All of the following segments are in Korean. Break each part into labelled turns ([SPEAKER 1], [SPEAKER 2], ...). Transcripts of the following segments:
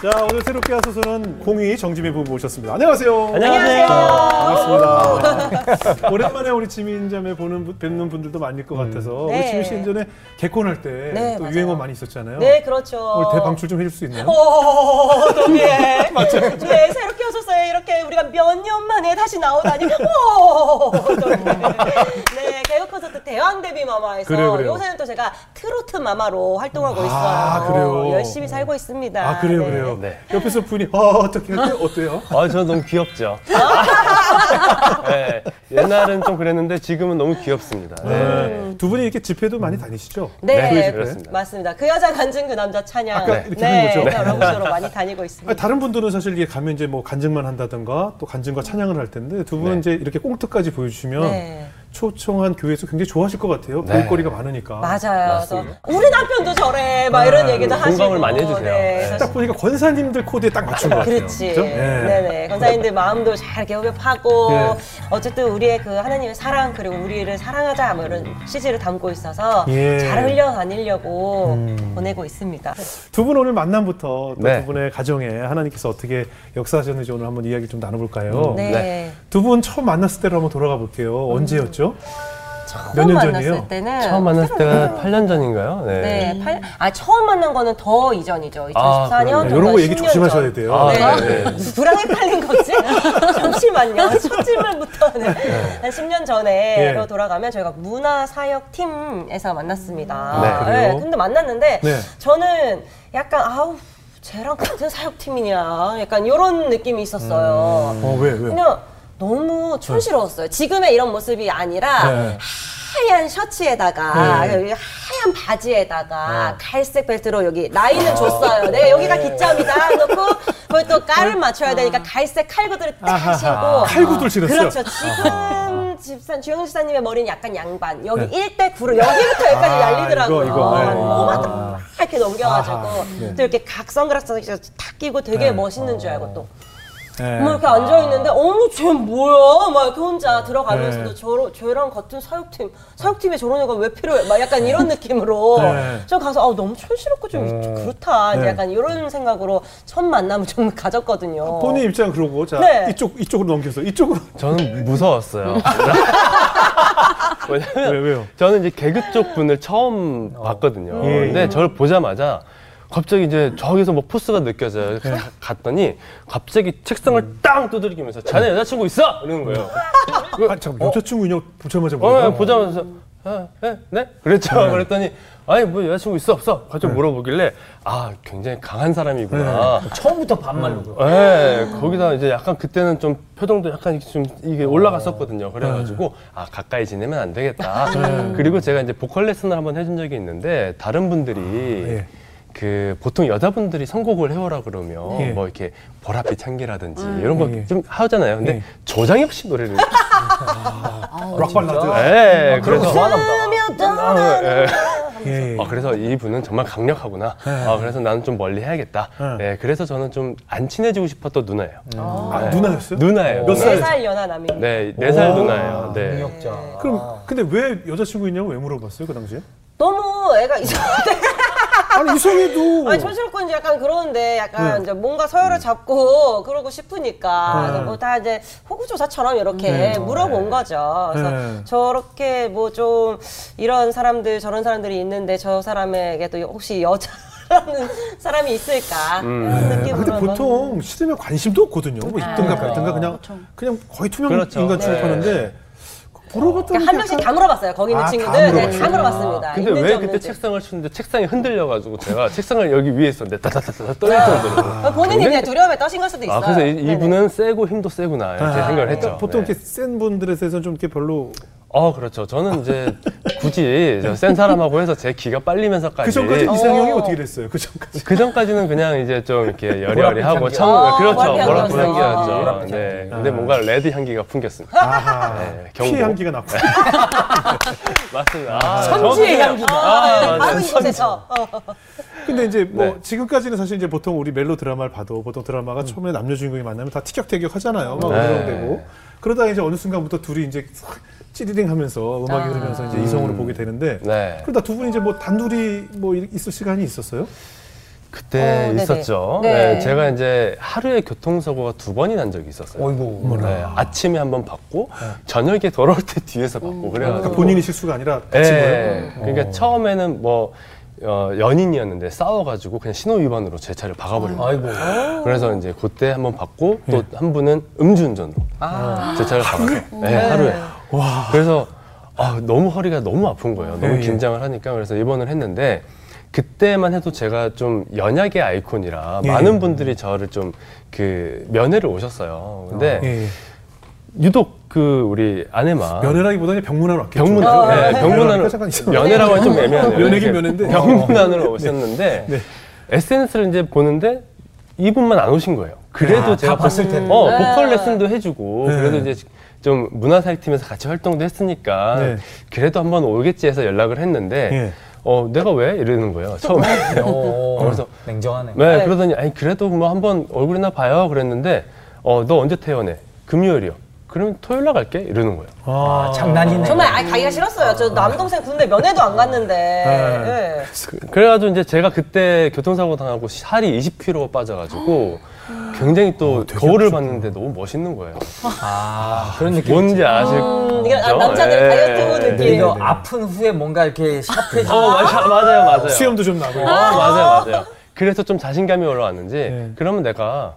[SPEAKER 1] 자, 오늘 새롭게 하소서는 공희 정지민 부부 모셨습니다. 안녕하세요.
[SPEAKER 2] 안녕하세요.
[SPEAKER 1] 반갑습니다. 오랜만에 우리 지민 자매 보는 분- 뵙는 분들도 많을 것 같아서
[SPEAKER 2] 네.
[SPEAKER 1] 우리 지민 씨 예전에 개콘할 때또
[SPEAKER 2] 네, 맞아요.
[SPEAKER 1] 유행어 많이 있었잖아요.
[SPEAKER 2] 네, 그렇죠.
[SPEAKER 1] 오늘 대방출 좀 해줄 수 있나요?
[SPEAKER 2] 오, 동해. 네, 새롭게 오셨어요. 이렇게 우리가 몇 년 만에 다시 나오다니. 오, 동해. 네, 대왕 데뷔 마마에서
[SPEAKER 1] 그래요, 그래요.
[SPEAKER 2] 요새는 또 제가 트로트 마마로 활동하고
[SPEAKER 1] 아,
[SPEAKER 2] 있어요.
[SPEAKER 1] 그래요?
[SPEAKER 2] 열심히 살고 있습니다.
[SPEAKER 1] 아 그래요
[SPEAKER 2] 네.
[SPEAKER 1] 그래요.
[SPEAKER 3] 네.
[SPEAKER 1] 옆에서 분이 어, 어떻게 어때요? 어때요?
[SPEAKER 3] 아, 저는 너무 귀엽죠. 네, 옛날은 좀 그랬는데 지금은 너무 귀엽습니다. 네.
[SPEAKER 1] 네. 두 분이 이렇게 집회도 많이 다니시죠?
[SPEAKER 2] 네,
[SPEAKER 1] 네,
[SPEAKER 3] 그렇습니다.
[SPEAKER 2] 맞습니다. 그 여자 간증 그 남자 찬양.
[SPEAKER 1] 아까 이렇게 하는 거죠?
[SPEAKER 2] 여러 곳으로 많이 다니고 있습니다.
[SPEAKER 1] 아니, 다른 분들은 사실 이게 가면 이제 뭐 간증만 한다든가 또 간증과 찬양을 할 텐데 두 분은
[SPEAKER 3] 네.
[SPEAKER 1] 이제 이렇게 꽁트까지 보여주시면
[SPEAKER 2] 네.
[SPEAKER 1] 초청한 교회에서 굉장히 좋아하실 것 같아요.
[SPEAKER 3] 네.
[SPEAKER 1] 볼거리가 많으니까.
[SPEAKER 2] 맞아요. 그래서. 우리 남편도 저래 막 이런
[SPEAKER 1] 아,
[SPEAKER 2] 얘기도 하시고
[SPEAKER 3] 공감을 많이 해주세요.
[SPEAKER 2] 네,
[SPEAKER 3] 네.
[SPEAKER 1] 딱 보니까 권사님들 코드에 딱 맞춘 것 같아요.
[SPEAKER 2] 그렇지.
[SPEAKER 1] 그죠?
[SPEAKER 2] 네. 네 권사님들 마음도 잘 이렇게 협업하고
[SPEAKER 1] 네.
[SPEAKER 2] 어쨌든 우리의 그 하나님의 사랑 그리고 우리를 사랑하자 뭐 이런 취지를 담고 있어서
[SPEAKER 1] 예. 음.
[SPEAKER 2] 잘 흘려다니려고 보내고 있습니다.
[SPEAKER 1] 두 분 오늘 만남부터 또두
[SPEAKER 3] 네.
[SPEAKER 1] 분의 가정에 하나님께서 어떻게 역사하셨는지 오늘 한번 이야기 좀 나눠볼까요?
[SPEAKER 2] 네.
[SPEAKER 3] 네.
[SPEAKER 1] 두 분 처음 만났을 때로 한번 돌아가 볼게요. 언제였죠? 몇
[SPEAKER 2] 처음
[SPEAKER 1] 년
[SPEAKER 2] 만났을
[SPEAKER 1] 전이에요?
[SPEAKER 2] 때는
[SPEAKER 3] 처음 만났을 때가 8년 전인가요? 네.
[SPEAKER 2] 네, 팔, 아 처음 만난 거는 더 이전이죠. 2014년.
[SPEAKER 3] 아.
[SPEAKER 1] 네, 이런 거 얘기 조심하셔야 돼요.
[SPEAKER 3] 아,
[SPEAKER 2] 네.
[SPEAKER 3] 네. 네.
[SPEAKER 2] 불안 헷갈린 거지? 잠시만요. 첫 질문부터는 한 10년 전에로
[SPEAKER 1] 예.
[SPEAKER 2] 돌아가면 저희가 문화 사역 팀에서 만났습니다.
[SPEAKER 1] 아, 그래요?
[SPEAKER 2] 근데 만났는데
[SPEAKER 1] 네.
[SPEAKER 2] 저는 약간 아우 쟤랑 같은 사역팀이냐 약간 이런 느낌이 있었어요.
[SPEAKER 1] 어, 왜, 왜?
[SPEAKER 2] 그냥 너무 촌스러웠어요. 지금의 이런 모습이 아니라
[SPEAKER 1] 네.
[SPEAKER 2] 하얀 셔츠에다가
[SPEAKER 1] 네.
[SPEAKER 2] 하얀 바지에다가 갈색 벨트로 여기 라인을 줬어요. 네, 여기가 기점이다. 놓고 거기 또 깔을 맞춰야 되니까 갈색 칼구들을 딱. 하시고
[SPEAKER 1] 칼구들 신었어요?
[SPEAKER 2] 그렇죠. 지금 집사 주영 지사님의 머리는 약간 양반. 여기
[SPEAKER 1] 네.
[SPEAKER 2] 일 1대 9로 여기부터 여기까지
[SPEAKER 1] 아,
[SPEAKER 2] 열리더라고요.
[SPEAKER 1] 이거, 이거. 네.
[SPEAKER 2] 막 이렇게 넘겨가지고
[SPEAKER 1] 아하. 네.
[SPEAKER 2] 또 이렇게 각 선글라스 탁 끼고 되게
[SPEAKER 1] 네.
[SPEAKER 2] 멋있는 줄 알고 또
[SPEAKER 1] 네.
[SPEAKER 2] 뭐 이렇게 앉아 있는데 어머 쟤 뭐야 막 이렇게 혼자 들어가면서도
[SPEAKER 1] 네.
[SPEAKER 2] 저 저랑 같은 사육팀 사육팀에 저런 애가 왜 필요해 막 약간 이런 느낌으로
[SPEAKER 1] 네.
[SPEAKER 2] 저 가서 아 너무 촌스럽고 좀, 좀 그렇다
[SPEAKER 1] 네.
[SPEAKER 2] 약간 이런 생각으로 첫 만남을 좀 가졌거든요.
[SPEAKER 1] 본인 입장 그러고 자
[SPEAKER 2] 네.
[SPEAKER 1] 이쪽 이쪽으로 넘겨서 이쪽으로
[SPEAKER 3] 저는 무서웠어요. 왜냐면
[SPEAKER 1] 왜 왜요?
[SPEAKER 3] 저는 이제 개그 쪽 분을 처음 봤거든요.
[SPEAKER 1] 예,
[SPEAKER 3] 근데 저를 보자마자 갑자기 이제 저기서 뭐 포스가 느껴져요.
[SPEAKER 1] 네.
[SPEAKER 3] 가- 갔더니 갑자기 책상을 땅 두드리면서 자네 여자친구 있어? 이러는 거예요.
[SPEAKER 1] 아, 잠깐 여자친구 인형 보자마자
[SPEAKER 3] 어,
[SPEAKER 1] 뭐예요?
[SPEAKER 3] 보자마자 아, 네? 네? 그랬죠. 그랬더니 아니 뭐 여자친구 있어 없어? 갑자기 물어보길래 아 굉장히 강한 사람이구나.
[SPEAKER 4] 처음부터 반말로.
[SPEAKER 3] 네, 거기다 이제 약간 그때는 좀 표정도 약간 좀 이게 올라갔었거든요. 그래가지고 아 가까이 지내면 안 되겠다. 그리고 제가 이제 보컬 레슨을 한번 해준 적이 있는데 다른 분들이
[SPEAKER 1] 예.
[SPEAKER 3] 그 보통 여자분들이 선곡을 해오라 그러면
[SPEAKER 1] 예.
[SPEAKER 3] 뭐 이렇게 보랏빛 향기라든지 이런 거
[SPEAKER 1] 예.
[SPEAKER 3] 좀 하잖아요. 근데
[SPEAKER 1] 예.
[SPEAKER 3] 조장혁 씨 노래를
[SPEAKER 1] 락 발라드.
[SPEAKER 3] 네,
[SPEAKER 4] 그런 거
[SPEAKER 3] 그래서.
[SPEAKER 4] 아,
[SPEAKER 3] 예.
[SPEAKER 1] 예.
[SPEAKER 3] 아, 그래서 이분은 정말 강력하구나. 아, 그래서 나는 좀 멀리 해야겠다.
[SPEAKER 1] 네.
[SPEAKER 3] 네, 그래서 저는 좀 안 친해지고 싶었던 누나예요.
[SPEAKER 1] 아, 누나였어요?
[SPEAKER 3] 누나예요.
[SPEAKER 1] 몇. 살?
[SPEAKER 2] 네살 연하 남입니다.
[SPEAKER 3] 네, 네 살 누나예요. 네.
[SPEAKER 4] 능력자.
[SPEAKER 1] 그럼 근데 왜 여자친구 있냐고 왜 물어봤어요 그 당시에?
[SPEAKER 2] 너무 애가 이상한데
[SPEAKER 1] 아니 이성애도
[SPEAKER 2] 아니 촌스럽고 이제 약간 그러는데 약간
[SPEAKER 1] 네.
[SPEAKER 2] 이제 뭔가 서열을 잡고 그러고 싶으니까
[SPEAKER 1] 네.
[SPEAKER 2] 뭐다 이제 호구조사처럼 이렇게
[SPEAKER 1] 네.
[SPEAKER 2] 물어본 거죠. 그래서
[SPEAKER 1] 네.
[SPEAKER 2] 저렇게 뭐 좀 이런 사람들 저런 사람들이 있는데 저 사람에게 또 혹시 여자라는 사람이 있을까
[SPEAKER 3] 음.
[SPEAKER 2] 이런
[SPEAKER 1] 아,
[SPEAKER 2] 느낌으로
[SPEAKER 1] 근데 보통 시대면 관심도 없거든요. 뭐 있든가
[SPEAKER 2] 아,
[SPEAKER 1] 말든가 그냥 그냥 거의 투명
[SPEAKER 3] 그렇죠.
[SPEAKER 1] 인간
[SPEAKER 3] 네.
[SPEAKER 1] 취급하는데
[SPEAKER 2] 그러니까 한 명씩 다 물어봤어요. 거기 있는
[SPEAKER 1] 아, 다
[SPEAKER 2] 친구들 네,
[SPEAKER 1] 물어봤어요?
[SPEAKER 2] 다 물어봤습니다.
[SPEAKER 3] 근데
[SPEAKER 2] 있는지
[SPEAKER 3] 왜 그때
[SPEAKER 2] 없는지.
[SPEAKER 3] 책상을 치는데 책상이 흔들려가지고 제가 책상을 여기 위에 있었는데 따다다다 떨릴 정도로.
[SPEAKER 2] 어, 본인이 그냥 두려움에 떠신 걸 수도 있어요.
[SPEAKER 3] 아, 그래서 이. 이분은 세고 힘도 세구나 이렇게
[SPEAKER 1] 아,
[SPEAKER 3] 생각을 했죠.
[SPEAKER 1] 그러니까 보통
[SPEAKER 3] 네.
[SPEAKER 1] 이렇게 센 분들에 대해서 좀 이렇게 별로
[SPEAKER 3] 어, 그렇죠. 저는 이제 굳이 저센 사람하고 해서 제 기가 빨리면서까지.
[SPEAKER 1] 그 전까지 이상형이
[SPEAKER 2] 어.
[SPEAKER 1] 어떻게 됐어요? 그 전까지
[SPEAKER 3] 그 전까지는 그냥 이제 좀 이렇게 여리여리하고
[SPEAKER 4] 향기가.
[SPEAKER 3] 참
[SPEAKER 2] 어,
[SPEAKER 3] 그렇죠
[SPEAKER 2] 보랏빛
[SPEAKER 3] 보랏빛
[SPEAKER 2] 향기였어.
[SPEAKER 3] 향기였죠.
[SPEAKER 4] 보랏빛
[SPEAKER 3] 네. 근데 뭔가 red 향기가 풍겼습니다.
[SPEAKER 1] 아하
[SPEAKER 3] 네,
[SPEAKER 1] 피해
[SPEAKER 3] 경고.
[SPEAKER 1] 향기가 났고
[SPEAKER 3] 맞습니다. 아, 정확해요.
[SPEAKER 4] 향기다.
[SPEAKER 3] 아,
[SPEAKER 2] 바로
[SPEAKER 3] 맞아요.
[SPEAKER 2] 이곳에서 어.
[SPEAKER 1] 근데 이제 뭐
[SPEAKER 3] 네.
[SPEAKER 1] 지금까지는 사실 이제 보통 우리 멜로 드라마를 봐도 보통 드라마가 처음에 남녀 주인공이 만나면 다 티격태격 하잖아요. 막
[SPEAKER 3] 네.
[SPEAKER 1] 으르렁대고 그러다가 이제 어느 순간부터 둘이 이제 싹 찌리링 하면서 음악이
[SPEAKER 2] 아.
[SPEAKER 1] 흐르면서 이제 이성으로 보게 되는데
[SPEAKER 3] 네.
[SPEAKER 1] 그러다 두 분이 이제 뭐 단둘이 뭐 이- 있을 시간이 있었어요?
[SPEAKER 3] 그때
[SPEAKER 2] 어.
[SPEAKER 3] 있었죠.
[SPEAKER 2] 네.
[SPEAKER 3] 네, 제가 이제 하루에 교통사고가 두 번이 난 적이 있었어요.
[SPEAKER 4] 어이구.
[SPEAKER 3] 네, 아침에 한 번 받고 저녁에 돌아올 때 뒤에서 받고 그래가지고
[SPEAKER 1] 그러니까 본인이 실수가 아니라 다친 거예요.
[SPEAKER 3] 예, 그러니까 처음에는 뭐 어, 연인이었는데 싸워가지고 그냥 신호 위반으로 제 차를 박아버린 거예요.
[SPEAKER 4] 아이고.
[SPEAKER 3] 그래서 이제 그때 한 번 받고 또 한 분은 음주운전으로 제 차를 박았어요. 네, 하루에. 그래서 아, 너무 허리가 너무 아픈 거예요. 너무
[SPEAKER 1] 예, 예.
[SPEAKER 3] 긴장을 하니까 그래서 입원을 했는데 그때만 해도 제가 좀 연약의 아이콘이라
[SPEAKER 1] 예.
[SPEAKER 3] 많은 분들이 저를 좀 그 면회를 오셨어요. 근데
[SPEAKER 1] 예, 예.
[SPEAKER 3] 유독 그 우리 아내만
[SPEAKER 1] 면회라기보다는 병문안 왔겠죠.
[SPEAKER 3] 병문안,
[SPEAKER 2] 어,
[SPEAKER 3] 네,
[SPEAKER 2] 네.
[SPEAKER 3] 병문안으로
[SPEAKER 1] 잠깐 있어.
[SPEAKER 3] 면회라고 하면 좀 애매하네요.
[SPEAKER 1] 면회긴 면회인데.
[SPEAKER 3] 병문안으로 오셨는데
[SPEAKER 1] 네.
[SPEAKER 3] SNS를 이제 보는데 이분만 안 오신 거예요. 그래도
[SPEAKER 4] 아,
[SPEAKER 3] 제가
[SPEAKER 4] 다 봤을 텐데.
[SPEAKER 3] 어,
[SPEAKER 2] 네.
[SPEAKER 3] 보컬 레슨도 해주고
[SPEAKER 1] 네.
[SPEAKER 3] 그래도 이제 좀 문화사회 팀에서 같이 활동도 했으니까
[SPEAKER 1] 네.
[SPEAKER 3] 그래도 한번 오겠지 해서 연락을 했는데
[SPEAKER 1] 예.
[SPEAKER 3] 어 내가 왜 이러는 거예요 처음에.
[SPEAKER 4] 어,
[SPEAKER 3] 그래서
[SPEAKER 4] 냉정하네.
[SPEAKER 3] 네,
[SPEAKER 2] 네.
[SPEAKER 3] 그러더니 아니 그래도 뭐 한번 얼굴이나 봐요 그랬는데 어 너 언제 퇴원해? 금요일이요. 그럼 토요일 날 갈게 이러는 거예요.
[SPEAKER 4] 아, 장난이네.
[SPEAKER 2] 정말 아 가기가 싫었어요. 저 남동생 군대 면회도 안 갔는데. 네.
[SPEAKER 3] 그- 그래가지고 이제 제가 그때 교통사고 당하고 살이 20kg 빠져가지고 굉장히 또 거울을 봤는데 너무 멋있는 거예요.
[SPEAKER 4] 아, 그런 느낌.
[SPEAKER 3] 뭔지 아실
[SPEAKER 2] 음, 이게
[SPEAKER 3] 거죠?
[SPEAKER 2] 남자들
[SPEAKER 3] 예.
[SPEAKER 2] 다이어트
[SPEAKER 4] 네,
[SPEAKER 2] 느낌.
[SPEAKER 4] 이거 아픈 후에 뭔가 이렇게 샤프해지고.
[SPEAKER 3] 어 맞아, 맞아요 맞아요.
[SPEAKER 1] 수염도 좀 나고.
[SPEAKER 3] 어 맞아요 맞아요. 그래서 좀 자신감이 올라왔는지
[SPEAKER 1] 네.
[SPEAKER 3] 그러면 내가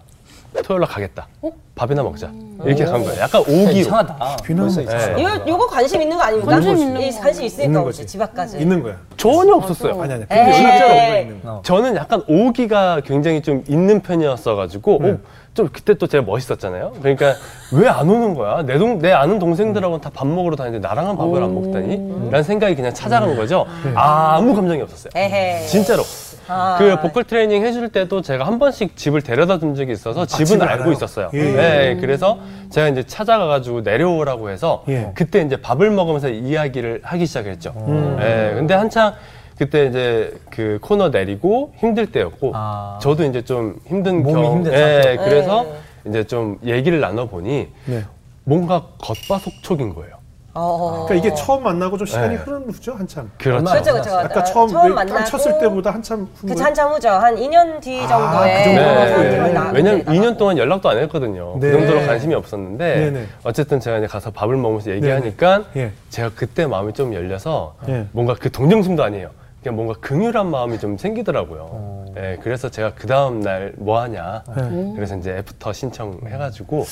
[SPEAKER 3] 토요일 날 가겠다. 밥이나 먹자. 이렇게 간 거예요. 약간 오기로.
[SPEAKER 4] 이상하다.
[SPEAKER 1] 비난
[SPEAKER 4] 벌써
[SPEAKER 1] 네.
[SPEAKER 4] 이상하다.
[SPEAKER 2] 이거 요거 관심 있는 거 아닙니까?
[SPEAKER 5] 관심 있는
[SPEAKER 2] 이
[SPEAKER 5] 거.
[SPEAKER 2] 관심 있으니까
[SPEAKER 1] 있는 거지.
[SPEAKER 2] 집 앞까지.
[SPEAKER 1] 있는 거야.
[SPEAKER 3] 전혀 없었어요.
[SPEAKER 1] 아니 아니.
[SPEAKER 2] 에이.
[SPEAKER 1] 근데 오가 있는 거야.
[SPEAKER 3] 저는 약간 오기가 굉장히 좀 있는 편이었어가지고
[SPEAKER 1] 네.
[SPEAKER 3] 어, 좀 그때 또 제가 멋있었잖아요. 그러니까 왜 안 오는 거야? 내 동 내 아는 동생들하고는 다 밥 먹으러 다니는데 나랑은 밥을 안 먹다니? 라는 생각이 그냥 찾아간 거죠. 아, 아무 감정이 없었어요.
[SPEAKER 2] 에헤.
[SPEAKER 3] 진짜로.
[SPEAKER 2] 아.
[SPEAKER 3] 그 보컬 트레이닝 해줄 때도 제가 한 번씩 집을 데려다 준 적이 있어서 집은
[SPEAKER 1] 집을
[SPEAKER 3] 알고
[SPEAKER 1] 알아요?
[SPEAKER 3] 있었어요.
[SPEAKER 1] 예.
[SPEAKER 3] 네, 그래서 제가 이제 찾아가가지고 내려오라고 해서
[SPEAKER 1] 예.
[SPEAKER 3] 그때 이제 밥을 먹으면서 이야기를 하기 시작했죠.
[SPEAKER 1] 음.
[SPEAKER 3] 예, 근데 한창 그때 이제 그 코너 내리고 힘들 때였고
[SPEAKER 4] 아.
[SPEAKER 3] 저도 이제 좀 힘든
[SPEAKER 4] 몸이
[SPEAKER 3] 경-
[SPEAKER 4] 힘든
[SPEAKER 3] 예,
[SPEAKER 4] 상태.
[SPEAKER 3] 그래서
[SPEAKER 2] 네.
[SPEAKER 3] 이제 좀 얘기를 나눠 보니
[SPEAKER 1] 네.
[SPEAKER 3] 뭔가 겉바속촉인 거예요.
[SPEAKER 2] 어.
[SPEAKER 1] 그러니까 이게 처음 만나고 좀 시간이
[SPEAKER 3] 네.
[SPEAKER 1] 흐른 후죠 한참.
[SPEAKER 3] 그렇죠.
[SPEAKER 2] 그렇죠, 그렇죠.
[SPEAKER 1] 아까
[SPEAKER 2] 어,
[SPEAKER 1] 처음,
[SPEAKER 2] 처음
[SPEAKER 1] 왜
[SPEAKER 2] 만나고
[SPEAKER 1] 쳤을 때보다 한참 후.
[SPEAKER 2] 그 한참 후죠. 한 2년 뒤 정도에.
[SPEAKER 1] 그 정도
[SPEAKER 2] 어,
[SPEAKER 1] 후에.
[SPEAKER 2] 사람들이 나-
[SPEAKER 3] 왜냐면
[SPEAKER 2] 네,
[SPEAKER 3] 2년 동안 연락도 안 했거든요.
[SPEAKER 1] 네.
[SPEAKER 3] 그 정도로 관심이 없었는데
[SPEAKER 1] 네네.
[SPEAKER 3] 어쨌든 제가 이제 가서 밥을 먹으면서 얘기하니까
[SPEAKER 1] 예.
[SPEAKER 3] 제가 그때 마음이 좀 열려서
[SPEAKER 1] 예.
[SPEAKER 3] 뭔가 그 동정심도 아니에요. 그냥 뭔가 긍휼한 마음이 좀 생기더라고요. 예, 그래서 제가 그 다음 날 뭐 하냐.
[SPEAKER 1] 네.
[SPEAKER 3] 그래서 이제 애프터 신청해가지고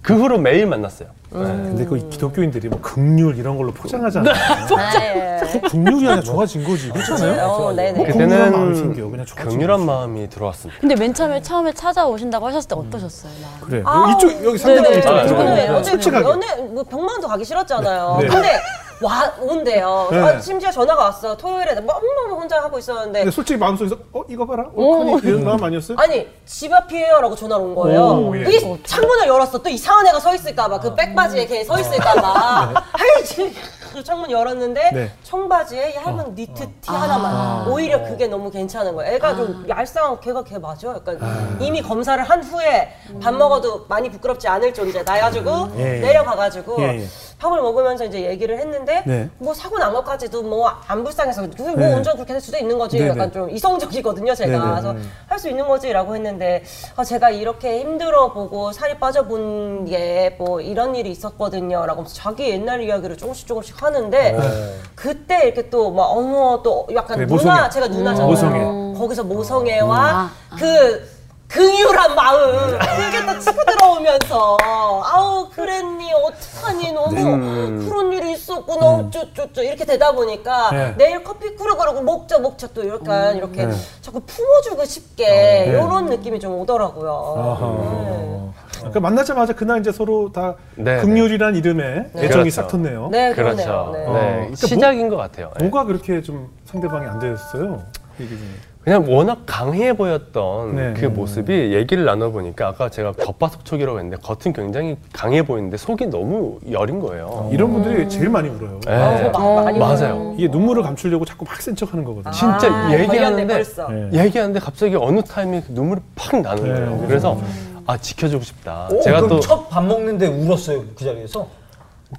[SPEAKER 3] 그 후로 매일 만났어요. 예.
[SPEAKER 1] 근데 그 기독교인들이 뭐 긍휼 이런 걸로 포장하잖아요.
[SPEAKER 2] 아, 예.
[SPEAKER 1] 긍휼이 아니라 좋아진 거지. 그렇잖아요.
[SPEAKER 2] 어, 네네.
[SPEAKER 1] 뭐 극률한 마음이
[SPEAKER 3] 그때는
[SPEAKER 1] 생겨. 그냥 좋아진
[SPEAKER 3] 긍휼한. 마음이 들어왔습니다.
[SPEAKER 5] 근데 맨 처음에 처음에 찾아오신다고 하셨을 때 어떠셨어요? 막?
[SPEAKER 1] 그래.
[SPEAKER 2] 아,
[SPEAKER 1] 이쪽 여기 상대방
[SPEAKER 2] 네네.
[SPEAKER 1] 입장에
[SPEAKER 3] 아,
[SPEAKER 1] 네. 솔직하게.
[SPEAKER 2] 연애 뭐 병만도 가기 싫었잖아요.
[SPEAKER 1] 네.
[SPEAKER 2] 근데 와 온대요.
[SPEAKER 1] 네.
[SPEAKER 2] 아, 심지어 전화가 왔어. 토요일에 뭐 엄마 혼자 하고 있었는데
[SPEAKER 1] 근데 솔직히 마음속에서 어 이거 봐라. 옳거니 이런 마음 아니었어요?
[SPEAKER 2] 아니 집 앞이에요라고 전화가 온 거예요.
[SPEAKER 1] 오, 예.
[SPEAKER 2] 창문을 열었어. 또 이상한 애가 서 있을까봐 그 백바지에 걔 서 있을까봐. 아이 지금 그 창문 열었는데
[SPEAKER 1] 네.
[SPEAKER 2] 청바지에 얇은 니트 티 하나만. 오히려 그게 너무 괜찮은 거예요. 애가 좀 얄쌍하고 걔가 걔 맞아. 약간 이미 검사를 한 후에 밥 먹어도 많이 부끄럽지 않을 존재다 해가지고
[SPEAKER 1] 예, 예.
[SPEAKER 2] 내려가가지고
[SPEAKER 1] 예, 예.
[SPEAKER 2] 밥을 먹으면서 이제 얘기를 했는데
[SPEAKER 1] 네.
[SPEAKER 2] 뭐 사고 난 것까지도 뭐 안 불쌍해서 그게 뭐
[SPEAKER 1] 네.
[SPEAKER 2] 운전 그렇게 할 수도 있는 거지
[SPEAKER 1] 네네.
[SPEAKER 2] 약간 좀 이성적이거든요 제가
[SPEAKER 1] 네네.
[SPEAKER 2] 그래서 할 수 있는 거지라고 했는데 아, 제가 이렇게 힘들어 보고 살이 빠져본 게 뭐 이런 일이 있었거든요라고 하면서 자기 옛날 이야기를 조금씩 조금씩 하는데 그때 이렇게 또 막 어머 또 약간 누나
[SPEAKER 1] 모성애.
[SPEAKER 2] 제가 누나잖아요
[SPEAKER 1] 모성애.
[SPEAKER 2] 거기서 모성애와
[SPEAKER 5] 아.
[SPEAKER 2] 그 긍휼한 마음 그게 또 치고 들어오면서 하니 너무 그런 일이 있었구나 어쩌쩌쩌 이렇게 되다 보니까
[SPEAKER 1] 네.
[SPEAKER 2] 내일 커피 끓여 그러고 먹자 먹자 또 이렇게 이렇게
[SPEAKER 1] 네.
[SPEAKER 2] 자꾸 품어주고 싶게 이런 느낌이 좀 오더라고요.
[SPEAKER 1] 아하. 그러니까 만나자마자 그날 이제 서로 다
[SPEAKER 3] 네,
[SPEAKER 1] 극률이란 이름에 애정이
[SPEAKER 3] 그렇죠.
[SPEAKER 1] 싹 텄네요.
[SPEAKER 2] 네, 네
[SPEAKER 3] 그렇죠.
[SPEAKER 2] 네. 네,
[SPEAKER 1] 어, 그러니까
[SPEAKER 3] 시작인 것 같아요. 예.
[SPEAKER 1] 뭐가 그렇게 좀 상대방이 안 됐어요? 얘기 중에.
[SPEAKER 3] 그냥 워낙 강해 보였던
[SPEAKER 1] 네.
[SPEAKER 3] 그 모습이 얘기를 나눠보니까 아까 제가 겉바속촉이라고 했는데 겉은 굉장히 강해 보이는데 속이 너무 여린 거예요.
[SPEAKER 1] 이런 분들이 제일 많이 울어요.
[SPEAKER 3] 네.
[SPEAKER 2] 아, 마- 많이
[SPEAKER 3] 맞아요.
[SPEAKER 1] 이게 눈물을 감추려고 자꾸 막 센 척하는 거거든요.
[SPEAKER 3] 진짜
[SPEAKER 2] 아,
[SPEAKER 3] 얘기하는데
[SPEAKER 2] 벌써.
[SPEAKER 1] 네.
[SPEAKER 3] 얘기하는데 갑자기 어느 타임에 그 눈물이 팍 나는
[SPEAKER 1] 네,
[SPEAKER 3] 거예요.
[SPEAKER 1] 맞아요.
[SPEAKER 3] 그래서 아 지켜주고 싶다.
[SPEAKER 4] 오,
[SPEAKER 3] 제가
[SPEAKER 4] 그럼 또첫 밥 먹는데 울었어요 그 자리에서.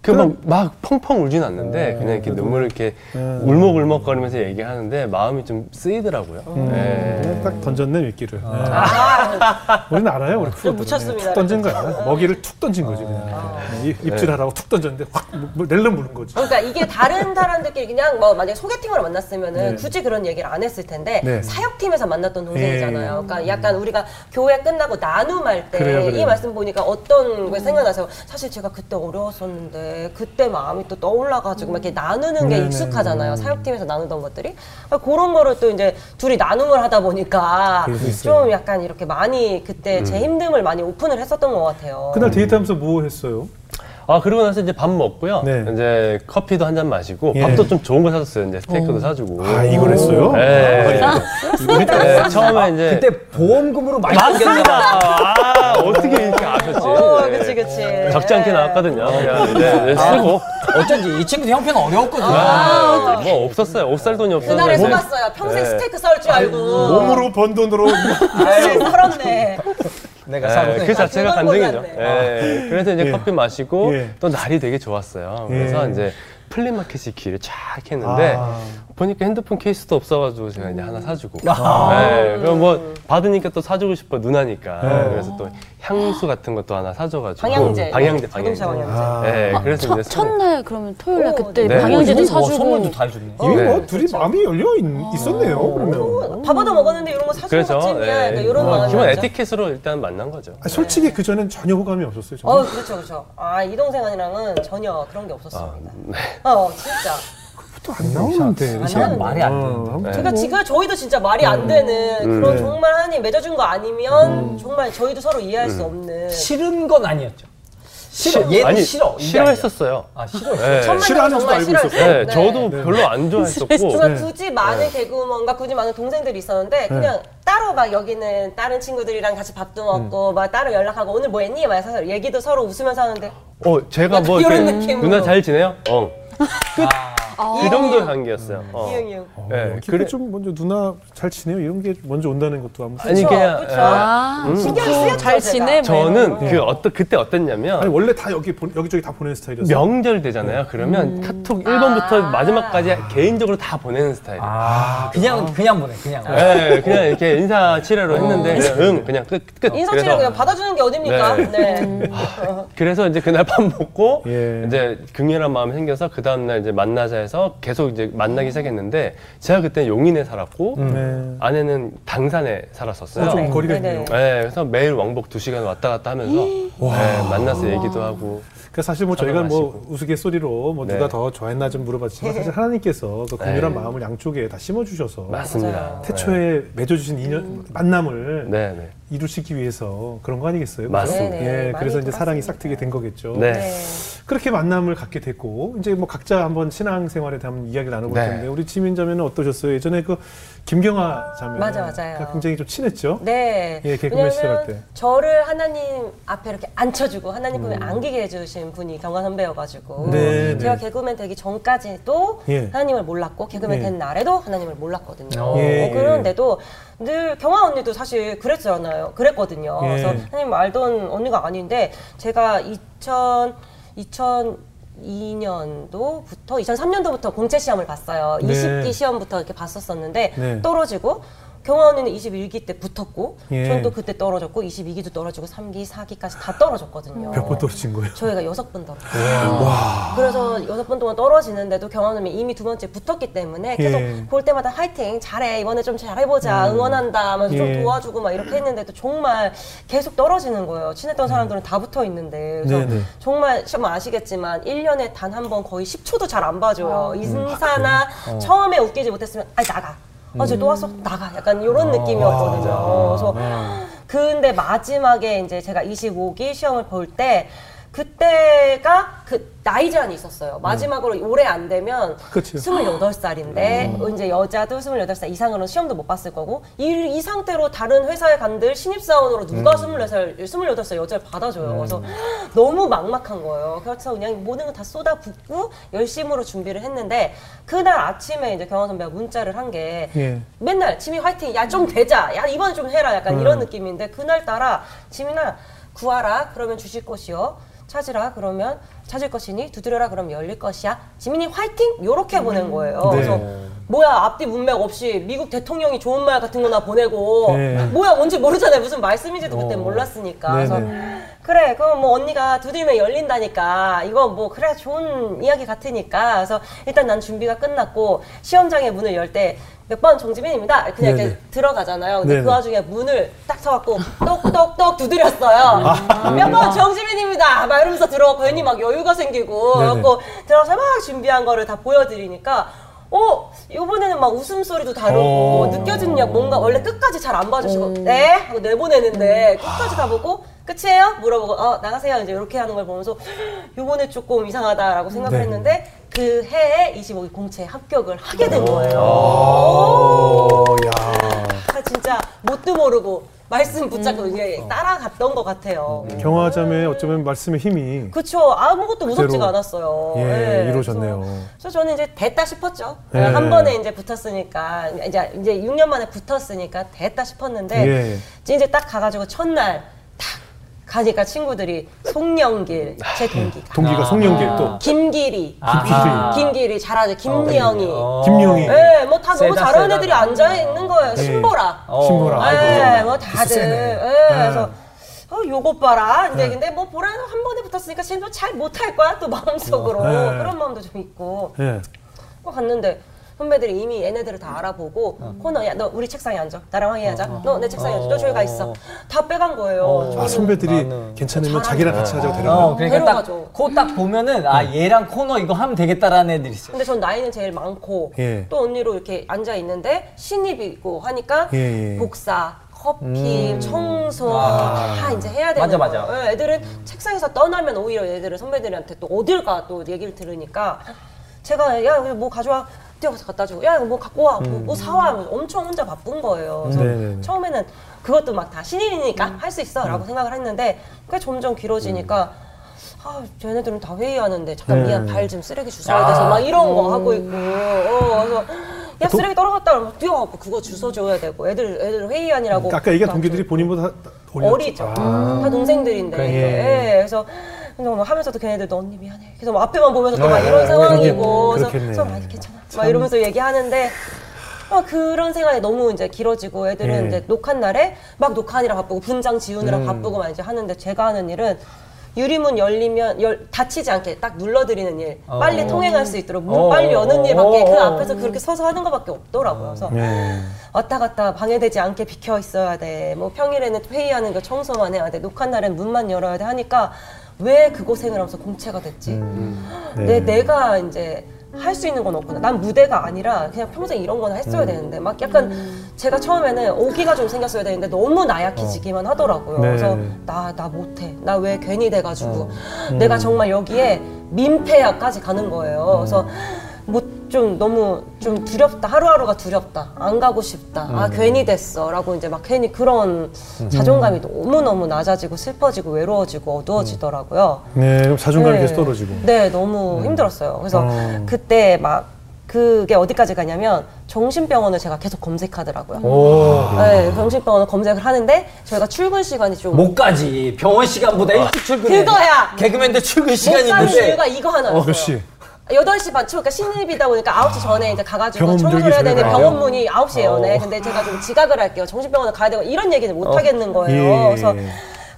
[SPEAKER 3] 그막 막 펑펑 울진 않는데 그냥 이렇게 눈물을 이렇게 울먹울먹거리면서 얘기하는데 마음이 좀 쓰이더라고요. 네.
[SPEAKER 1] 그냥 딱 던졌네 미끼를. 네.
[SPEAKER 2] 아,
[SPEAKER 1] 우리는 알아요, 우리.
[SPEAKER 2] 묻혔습니다.
[SPEAKER 1] 툭 던진 거야. 먹이를 툭 던진 거지 그냥. 네, 입- 입질하라고 툭 던졌는데 확 뭐, 낼름 무는 거지.
[SPEAKER 2] 그러니까 이게 다른 사람들끼리 그냥 뭐 만약에 소개팅으로 만났으면은
[SPEAKER 1] 네.
[SPEAKER 2] 굳이 그런 얘기를 안 했을 텐데
[SPEAKER 1] 네.
[SPEAKER 2] 사역팀에서 만났던 동생이잖아요. 그러니까 약간 우리가 교회 끝나고 나눔할 때 이. 말씀 보니까 어떤 게 생각나세요? 사실 제가 그때 어려웠었는데 그때 마음이 또 떠올라가지고 막 이렇게 나누는 게
[SPEAKER 1] 네네.
[SPEAKER 2] 익숙하잖아요. 사역팀에서 나누던 것들이 그러니까 그런 거를 또 이제 둘이 나눔을 하다 보니까. 좀 약간 이렇게 많이 그때 제 힘듦을 많이 오픈을 했었던 것 같아요.
[SPEAKER 1] 그날 데이트하면서 뭐 했어요?
[SPEAKER 3] 아 그러고 나서 이제 밥 먹고요.
[SPEAKER 1] 네.
[SPEAKER 3] 이제 커피도 한 잔 마시고
[SPEAKER 1] 예.
[SPEAKER 3] 밥도 좀 좋은 거 사줬어요. 이제 스테이크도 사주고.
[SPEAKER 1] 아 이걸 했어요?
[SPEAKER 3] 네. 네, 처음에 이제
[SPEAKER 4] 그때 보험금으로 많이
[SPEAKER 3] 맞습니다. 아 어떻게 이렇게 아셨지?
[SPEAKER 2] 어,
[SPEAKER 3] 네.
[SPEAKER 2] 그치, 그치.
[SPEAKER 3] 적지 않게 나왔거든요. 그냥 네, 네, 쓰고.
[SPEAKER 4] 어쩐지 이 친구 형편 어려웠거든요.
[SPEAKER 3] 아, 뭐 없었어요. 옷살 돈이 없어서.
[SPEAKER 2] 그날에 속았어요. 평생
[SPEAKER 3] 네.
[SPEAKER 2] 스테이크 썰 줄 알고.
[SPEAKER 1] 몸으로 번 돈으로
[SPEAKER 2] 아유, 서럽네.
[SPEAKER 4] 내가
[SPEAKER 3] 네,
[SPEAKER 4] 사고
[SPEAKER 3] 그 자체가
[SPEAKER 2] 그건
[SPEAKER 3] 간증이죠.
[SPEAKER 2] 몰랐네.
[SPEAKER 3] 예, 그래서 이제
[SPEAKER 1] 예.
[SPEAKER 3] 커피 마시고
[SPEAKER 1] 예.
[SPEAKER 3] 또 날이 되게 좋았어요. 그래서
[SPEAKER 1] 예.
[SPEAKER 3] 이제 플리마켓이 길을 쫙 했는데
[SPEAKER 1] 아.
[SPEAKER 3] 보니까 핸드폰 케이스도 없어가지고 제가 이제 하나 사주고.
[SPEAKER 1] 아.
[SPEAKER 3] 네, 그럼 뭐 받으니까 또 사주고 싶어 누나니까.
[SPEAKER 1] 네.
[SPEAKER 3] 그래서 또 향수 같은 것도 하나 사줘가지고.
[SPEAKER 2] 방향제.
[SPEAKER 3] 방향제,
[SPEAKER 2] 자동차
[SPEAKER 3] 방향제.
[SPEAKER 2] 방향제.
[SPEAKER 1] 아.
[SPEAKER 3] 네,
[SPEAKER 5] 아,
[SPEAKER 3] 그래서
[SPEAKER 5] 첫,
[SPEAKER 3] 이제 선물-
[SPEAKER 5] 첫날 그러면 토요일 날
[SPEAKER 2] 오,
[SPEAKER 5] 그때
[SPEAKER 3] 네.
[SPEAKER 5] 방향제도
[SPEAKER 4] 뭐
[SPEAKER 5] 사주고
[SPEAKER 4] 선물도 다 해줬네.
[SPEAKER 1] 이미
[SPEAKER 3] 네.
[SPEAKER 1] 뭐 둘이 마음이 열려 있, 있었네요. 그러면.
[SPEAKER 2] 밥 얻어 먹었는데 이런 거 사주는
[SPEAKER 3] 그래서
[SPEAKER 2] 것쯤이야.
[SPEAKER 3] 예.
[SPEAKER 2] 이런
[SPEAKER 3] 뭐
[SPEAKER 2] 마음이
[SPEAKER 3] 기본? 에티켓으로 일단 만난 거죠.
[SPEAKER 1] 아, 솔직히 그 전엔 전혀 호감이 없었어요.
[SPEAKER 2] 어,
[SPEAKER 1] 저는.
[SPEAKER 2] 그렇죠, 그렇죠. 아, 이 동생이랑은 전혀 그런 게
[SPEAKER 3] 아,
[SPEAKER 2] 없었습니다.
[SPEAKER 3] 네.
[SPEAKER 2] 어, 진짜.
[SPEAKER 1] 또안 나오는데.
[SPEAKER 2] 안
[SPEAKER 4] 그냥
[SPEAKER 2] 나오는데.
[SPEAKER 4] 말이 안
[SPEAKER 1] 어,
[SPEAKER 4] 되는데.
[SPEAKER 2] 그러니까
[SPEAKER 1] 뭐.
[SPEAKER 2] 지금 저희도 진짜 말이 안 되는 그런
[SPEAKER 1] 네.
[SPEAKER 2] 정말 하나님 맺어준 거 아니면 정말 저희도 서로 이해할 수 없는.
[SPEAKER 4] 싫은 건 아니었죠. 싫어. 얘는
[SPEAKER 3] 아니,
[SPEAKER 4] 싫어.
[SPEAKER 3] 싫어했었어요.
[SPEAKER 4] 아 싫어.
[SPEAKER 3] 네.
[SPEAKER 1] 싫어하는지도
[SPEAKER 2] 정말
[SPEAKER 1] 알고
[SPEAKER 2] 싫어했어요.
[SPEAKER 3] 네,
[SPEAKER 2] 네.
[SPEAKER 3] 저도 별로 안 좋아했었고.
[SPEAKER 2] 정말
[SPEAKER 1] 네.
[SPEAKER 2] 굳이 많은 개그우먼과 굳이 많은 동생들이 있었는데 그냥 따로 막 여기는 다른 친구들이랑 같이 밥도 먹고 막 따로 연락하고 오늘 뭐 했니? 막 해서 얘기도 서로 웃으면서 하는데
[SPEAKER 3] 어, 제가 뭐
[SPEAKER 2] 이런 느낌으로.
[SPEAKER 3] 누나 잘 지내요? 어.
[SPEAKER 4] 아,
[SPEAKER 3] 이 정도의 관계였어요. 어.
[SPEAKER 2] 이응 이응.
[SPEAKER 1] 어,
[SPEAKER 3] 네,
[SPEAKER 1] 그래
[SPEAKER 3] 그래-
[SPEAKER 1] 좀 먼저 누나 잘 지내요 이런 게 먼저 온다는 것도 아무
[SPEAKER 3] 아니 그냥
[SPEAKER 2] 그쵸.
[SPEAKER 3] 예.
[SPEAKER 5] 아,
[SPEAKER 2] 신경 쓰였죠,
[SPEAKER 5] 잘
[SPEAKER 2] 제가.
[SPEAKER 5] 지내? 뭐
[SPEAKER 3] 저는. 그 어떤 그때 어땠냐면
[SPEAKER 1] 아니 원래 다 여기 보, 여기저기 다 보내는 스타일이었어요.
[SPEAKER 3] 명절 되잖아요. 그러면 카톡 1번부터
[SPEAKER 2] 아.
[SPEAKER 3] 마지막까지 개인적으로 다 보내는 스타일이에요.
[SPEAKER 4] 아, 그냥 그냥 보내. 그냥.
[SPEAKER 3] 네, 그냥 이렇게 인사 치레로 했는데 그냥 응 그냥 끝 끝.
[SPEAKER 2] 인사 치레
[SPEAKER 3] 그래서-
[SPEAKER 2] 그냥 받아주는 게 어딥니까?
[SPEAKER 3] 네.
[SPEAKER 2] 네.
[SPEAKER 3] 그래서 이제 그날 밥 먹고
[SPEAKER 1] 예.
[SPEAKER 3] 이제 긍휼한 마음 이 생겨서 그 다음 날 이제 만나자 해서 계속 이제 만나기 시작했는데 제가 그때 용인에 살았고
[SPEAKER 1] 네.
[SPEAKER 3] 아내는 당산에 살았었어요.
[SPEAKER 1] 어, 좀
[SPEAKER 2] 네.
[SPEAKER 1] 거리가
[SPEAKER 2] 네네.
[SPEAKER 1] 있네요.
[SPEAKER 3] 네, 그래서 매일 왕복 2시간 왔다 갔다 하면서 네, 만나서 얘기도 하고
[SPEAKER 1] 그 사실 뭐 저희가 뭐
[SPEAKER 3] 마시고.
[SPEAKER 1] 우스갯소리로 뭐
[SPEAKER 3] 네.
[SPEAKER 1] 누가 더 좋아했나 좀 물어봤지만 사실 하나님께서 그 긍휼한
[SPEAKER 3] 네.
[SPEAKER 1] 마음을 양쪽에 다 심어주셔서
[SPEAKER 3] 맞습니다.
[SPEAKER 1] 태초에 맺어주신 인연 만남을
[SPEAKER 3] 네, 네.
[SPEAKER 1] 이루시기 위해서 그런 거 아니겠어요? 그죠?
[SPEAKER 3] 맞습니다.
[SPEAKER 2] 네네,
[SPEAKER 1] 예, 그래서 이제 사랑이. 싹트게 된 거겠죠.
[SPEAKER 3] 네.
[SPEAKER 2] 네.
[SPEAKER 1] 그렇게 만남을 갖게 됐고 이제 뭐 각자 한번 신앙생활에 대한 이야기를 나눠볼
[SPEAKER 3] 네.
[SPEAKER 1] 텐데 우리 지민 자매는 어떠셨어요? 예전에 그 김경아 자매
[SPEAKER 2] 맞아, 맞아요.
[SPEAKER 1] 굉장히 좀 친했죠.
[SPEAKER 2] 네.
[SPEAKER 1] 예, 개그맨 시절할
[SPEAKER 2] 왜냐면
[SPEAKER 1] 때.
[SPEAKER 2] 저를 하나님 앞에 이렇게 앉혀주고 하나님 품에 안기게 해주신 분이 경관 선배여가지고
[SPEAKER 1] 음. 네,
[SPEAKER 2] 제가
[SPEAKER 1] 네.
[SPEAKER 2] 개그맨 되기 전까지도
[SPEAKER 1] 예.
[SPEAKER 2] 하나님을 몰랐고 개그맨
[SPEAKER 1] 예.
[SPEAKER 2] 된 날에도 하나님을 몰랐거든요.
[SPEAKER 1] 예,
[SPEAKER 2] 어, 그런데도 늘 경화 언니도 사실 그랬잖아요. 그랬거든요.
[SPEAKER 1] 예.
[SPEAKER 2] 그래서 하나님 알던 언니가 아닌데 제가 2000 2002년도부터 2003년도부터 공채 시험을 봤어요.
[SPEAKER 1] 네.
[SPEAKER 2] 20기 시험부터 이렇게 봤었었는데
[SPEAKER 1] 네.
[SPEAKER 2] 떨어지고 경화 언니는 21기 때 붙었고
[SPEAKER 1] 예.
[SPEAKER 2] 전또 그때 떨어졌고 22기도 떨어지고 3기, 4기까지 다 떨어졌거든요.
[SPEAKER 1] 몇 번 떨어진 거예요?
[SPEAKER 2] 저희가 여섯 번 떨어졌어요. 그래서 여섯 번 동안 떨어지는데도 경환님이 이미 두 번째 붙었기 때문에 계속
[SPEAKER 1] 예.
[SPEAKER 2] 볼 때마다 화이팅 잘해 이번에 좀 잘해보자 응원한다 하면서
[SPEAKER 1] 예.
[SPEAKER 2] 좀 도와주고 막 이렇게 했는데도 정말 계속 떨어지는 거예요. 친했던 사람들은 다 붙어 있는데 그래서
[SPEAKER 1] 네네.
[SPEAKER 2] 정말 좀 아시겠지만 1년에 단 한 번 거의 10초도 잘 안 봐줘요.
[SPEAKER 1] 아,
[SPEAKER 2] 인사나 처음에 웃기지 못했으면 아 나가. 아, 쟤 또 왔어? 나가. 약간 이런 느낌이었거든요. 그래서 근데 마지막에 이제 제가 25기 시험을 볼 때 그때가 그 나이 제한이 있었어요. 마지막으로 올해 안 되면
[SPEAKER 1] 그치요.
[SPEAKER 2] 28살인데 이제 여자도 28살 이상으로는 시험도 못 봤을 거고 이, 이 상태로 다른 회사에 간들 신입사원으로 누가 24살, 28살 여자를 받아줘요. 그래서 너무 막막한 거예요. 그래서 그냥 모든 거다 쏟아붓고 열심으로 준비를 했는데 그날 아침에 이제 경화 선배가 문자를 한게
[SPEAKER 1] 예.
[SPEAKER 2] 맨날 지민 화이팅 야 좀 되자 야 이번에 좀 해라 약간
[SPEAKER 1] 음.
[SPEAKER 2] 이런 느낌인데 그날따라 지민아 구하라 그러면 주실 것이요 찾으라 그러면 찾을 것이니 두드려라 그러면 열릴 것이야. 지민이 화이팅! 요렇게 보낸 거예요.
[SPEAKER 1] 네.
[SPEAKER 2] 그래서 뭐야 앞뒤 문맥 없이 미국 대통령이 좋은 말 같은 거나 보내고
[SPEAKER 1] 네.
[SPEAKER 2] 뭐야 뭔지 모르잖아요. 무슨 말씀인지도 그때 몰랐으니까. 그래서
[SPEAKER 1] 네네.
[SPEAKER 2] 그래 그럼 뭐 언니가 두드리면 열린다니까 이거 뭐 그래 좋은 이야기 같으니까 그래서 일단 난 준비가 끝났고 시험장의 문을 열때 몇 번 정지민입니다 그냥
[SPEAKER 1] 네네.
[SPEAKER 2] 이렇게 들어가잖아요 근데
[SPEAKER 1] 네네.
[SPEAKER 2] 그 와중에 문을 딱 쳐갖고 똑똑똑 두드렸어요
[SPEAKER 1] 아.
[SPEAKER 2] 몇번 정지민입니다 막 이러면서 들어가고 괜히 막 여유가 생기고
[SPEAKER 1] 네네.
[SPEAKER 2] 그래갖고 들어가서 막 준비한 거를 다 보여드리니까 어 이번에는 막 웃음소리도 다르고
[SPEAKER 1] 어.
[SPEAKER 2] 느껴지는 약 뭔가 원래 끝까지 잘 안 봐주시고 네 하고 내보내는데 끝까지 다 보고 끝이에요 물어보고 어 나가세요 이제 이렇게 하는 걸 보면서 요번에 조금 이상하다라고 생각을
[SPEAKER 1] 네.
[SPEAKER 2] 했는데 그 해에 25기 공채에 합격을 하게 된 거예요.
[SPEAKER 1] 어, 야.
[SPEAKER 2] 아, 진짜 뭣도 모르고 말씀 붙잡고 이게 따라갔던 것 같아요.
[SPEAKER 1] 경화자매 어쩌면 말씀의 힘이
[SPEAKER 2] 그쵸 아무것도 무섭지가 않았어요.
[SPEAKER 1] 예,
[SPEAKER 2] 네,
[SPEAKER 1] 이루어졌네요.
[SPEAKER 2] 그래서, 그래서 저는 이제 됐다 싶었죠.
[SPEAKER 1] 예.
[SPEAKER 2] 한 번에 이제 붙었으니까 이제 이제 6년 만에 붙었으니까 됐다 싶었는데
[SPEAKER 1] 예.
[SPEAKER 2] 이제 딱 가가지고 첫날 딱 가니까 친구들이 송영길 제 동기가
[SPEAKER 1] 동기가 송영길 또
[SPEAKER 2] 김길이
[SPEAKER 4] 아하.
[SPEAKER 2] 김길이 잘하죠 김영희
[SPEAKER 4] 어.
[SPEAKER 1] 김영희
[SPEAKER 2] 예, 뭐 다 너무
[SPEAKER 4] 세다,
[SPEAKER 2] 잘하는
[SPEAKER 4] 세다.
[SPEAKER 2] 애들이 앉아 있는 거예요.
[SPEAKER 1] 네.
[SPEAKER 2] 신보라.
[SPEAKER 4] 어.
[SPEAKER 1] 신보라.
[SPEAKER 2] 예,
[SPEAKER 1] 아이고.
[SPEAKER 2] 뭐 다들.
[SPEAKER 1] 세네.
[SPEAKER 2] 예, 그래서 어, 요것 봐라. 근데, 근데 뭐 보라는 한 번에 붙었으니까 지금 잘 못할 거야. 또 마음속으로.
[SPEAKER 1] 네.
[SPEAKER 2] 그런 마음도 좀 있고.
[SPEAKER 1] 예.
[SPEAKER 2] 어, 갔는데 선배들이 이미 얘네들을 다 알아보고 코너 야너 우리 책상에 앉아 나랑 항의하자 너내 책상에 앉아 너 저기 가 있어 다 빼간 거예요
[SPEAKER 1] 아
[SPEAKER 2] 저는
[SPEAKER 1] 선배들이
[SPEAKER 4] 나는
[SPEAKER 1] 괜찮으면 자기랑 같이 하자고 되는
[SPEAKER 4] 어,
[SPEAKER 1] 거예요.
[SPEAKER 4] 그러니까
[SPEAKER 2] 데려가죠.
[SPEAKER 4] 딱, 그거 딱 보면은, 아, 얘랑 코너 이거 하면 되겠다라는 애들이 있어요.
[SPEAKER 2] 근데 전 나이는 제일 많고
[SPEAKER 1] 예.
[SPEAKER 2] 또 언니로 이렇게 앉아 있는데 신입이고 하니까
[SPEAKER 1] 예, 예.
[SPEAKER 2] 복사, 커피, 청소
[SPEAKER 4] 아.
[SPEAKER 2] 다 이제 해야 되는
[SPEAKER 4] 맞아, 맞아.
[SPEAKER 2] 거예요. 예, 애들은 책상에서 떠나면 오히려 애들은 선배들한테 또 어딜 가 또 얘기를 들으니까 제가 야 뭐 가져와 뛰어가서 갖다 주고 야뭐 갖고 와뭐 사와 뭐 엄청 혼자 바쁜 거예요. 그래서
[SPEAKER 1] 음. 네네네.
[SPEAKER 2] 처음에는 그것도 막 다 신인이니까 할 수 있어라고 생각을 했는데 그게 점점 길어지니까. 아, 쟤네들은 다 회의하는데 잠깐
[SPEAKER 1] 네.
[SPEAKER 2] 미안 발좀 쓰레기 주워야 돼서 막 이런 거 하고 있고 어, 그래서 야 쓰레기 떨어졌다 그러면 뛰어가고 그거 주워줘야 되고 애들 애들 회의하느라고
[SPEAKER 1] 그러니까 아까 얘기한
[SPEAKER 2] 막
[SPEAKER 1] 동기들이 본인보다.
[SPEAKER 2] 어리죠
[SPEAKER 1] 아.
[SPEAKER 2] 다 동생들인데
[SPEAKER 1] 그래.
[SPEAKER 2] 예, 그래서 그래서 막 하면서도 걔네들도 언니 미안해 그래서 막 앞에만 보면서 또막
[SPEAKER 1] 네,
[SPEAKER 2] 이런 상황이고 그래서. 그래서 많이 괜찮아 막 이러면서 얘기하는데 아, 그런 생활이 너무 이제 길어지고 애들은
[SPEAKER 1] 예.
[SPEAKER 2] 이제 녹화 날에 막 녹화하느라 바쁘고 분장 지우느라
[SPEAKER 1] 음.
[SPEAKER 2] 바쁘고 막 이제 하는데 제가 하는 일은 유리문 열리면 열, 닫히지 않게 딱 눌러드리는 일 빨리
[SPEAKER 4] 어.
[SPEAKER 2] 통행할 수 있도록 문
[SPEAKER 4] 어.
[SPEAKER 2] 빨리 여는 일밖에 그
[SPEAKER 4] 어.
[SPEAKER 2] 앞에서 그렇게 서서 하는 것밖에 없더라고요 그래서
[SPEAKER 1] 예.
[SPEAKER 2] 왔다 갔다 방해되지 않게 비켜 있어야 돼. 뭐 평일에는 회의하는 거 청소만 해야 돼. 녹화 날엔 문만 열어야 돼 하니까 왜 그 고생을 하면서 공채가 됐지?
[SPEAKER 1] 네.
[SPEAKER 2] 내 내가 이제 할 수 있는 건 없구나. 난 무대가 아니라 그냥 평생 이런 거나 했어야
[SPEAKER 1] 음.
[SPEAKER 2] 되는데 막 약간 제가 처음에는 오기가 좀 생겼어야 되는데 너무 나약해지기만 하더라고요.
[SPEAKER 1] 네.
[SPEAKER 2] 그래서 나 나 못해. 나 왜 괜히 돼가지고
[SPEAKER 1] 음.
[SPEAKER 2] 내가 정말 여기에 민폐야까지 가는 거예요. 그래서 뭐좀 너무 좀 두렵다. 하루하루가 두렵다. 안 가고 싶다. 아 괜히 됐어라고 이제 막 괜히 그런 자존감이 너무 너무 낮아지고 슬퍼지고 외로워지고 어두워지더라고요.
[SPEAKER 1] 네, 그럼 자존감이
[SPEAKER 2] 네.
[SPEAKER 1] 계속 떨어지고.
[SPEAKER 2] 네, 너무 힘들었어요. 그래서
[SPEAKER 1] 어.
[SPEAKER 2] 그때 막 그게 어디까지 가냐면 정신병원을 제가 계속 검색하더라고요.
[SPEAKER 4] 오.
[SPEAKER 2] 네, 정신병원을 검색을 하는데 저희가 출근 시간이 좀
[SPEAKER 4] 못 가지. 병원 시간보다 일찍 출근해.
[SPEAKER 2] 그거야!
[SPEAKER 4] 개그맨들 출근
[SPEAKER 2] 못
[SPEAKER 4] 시간이
[SPEAKER 2] 가는
[SPEAKER 4] 있는데.
[SPEAKER 2] 이유가 이거 하나였어요.
[SPEAKER 1] 어, 몇 시?
[SPEAKER 2] 8시 반, 그러니까 신입이다 보니까 9시 전에 이제 가가지고 청소를 해야 되는데
[SPEAKER 1] 전에
[SPEAKER 2] 병원? 문이 9시에 여네.
[SPEAKER 4] 어.
[SPEAKER 2] 근데 제가 좀 지각을 할게요. 정신병원을 가야 되고 이런 얘기는 못 하겠는 거예요.
[SPEAKER 1] 예.
[SPEAKER 2] 그래서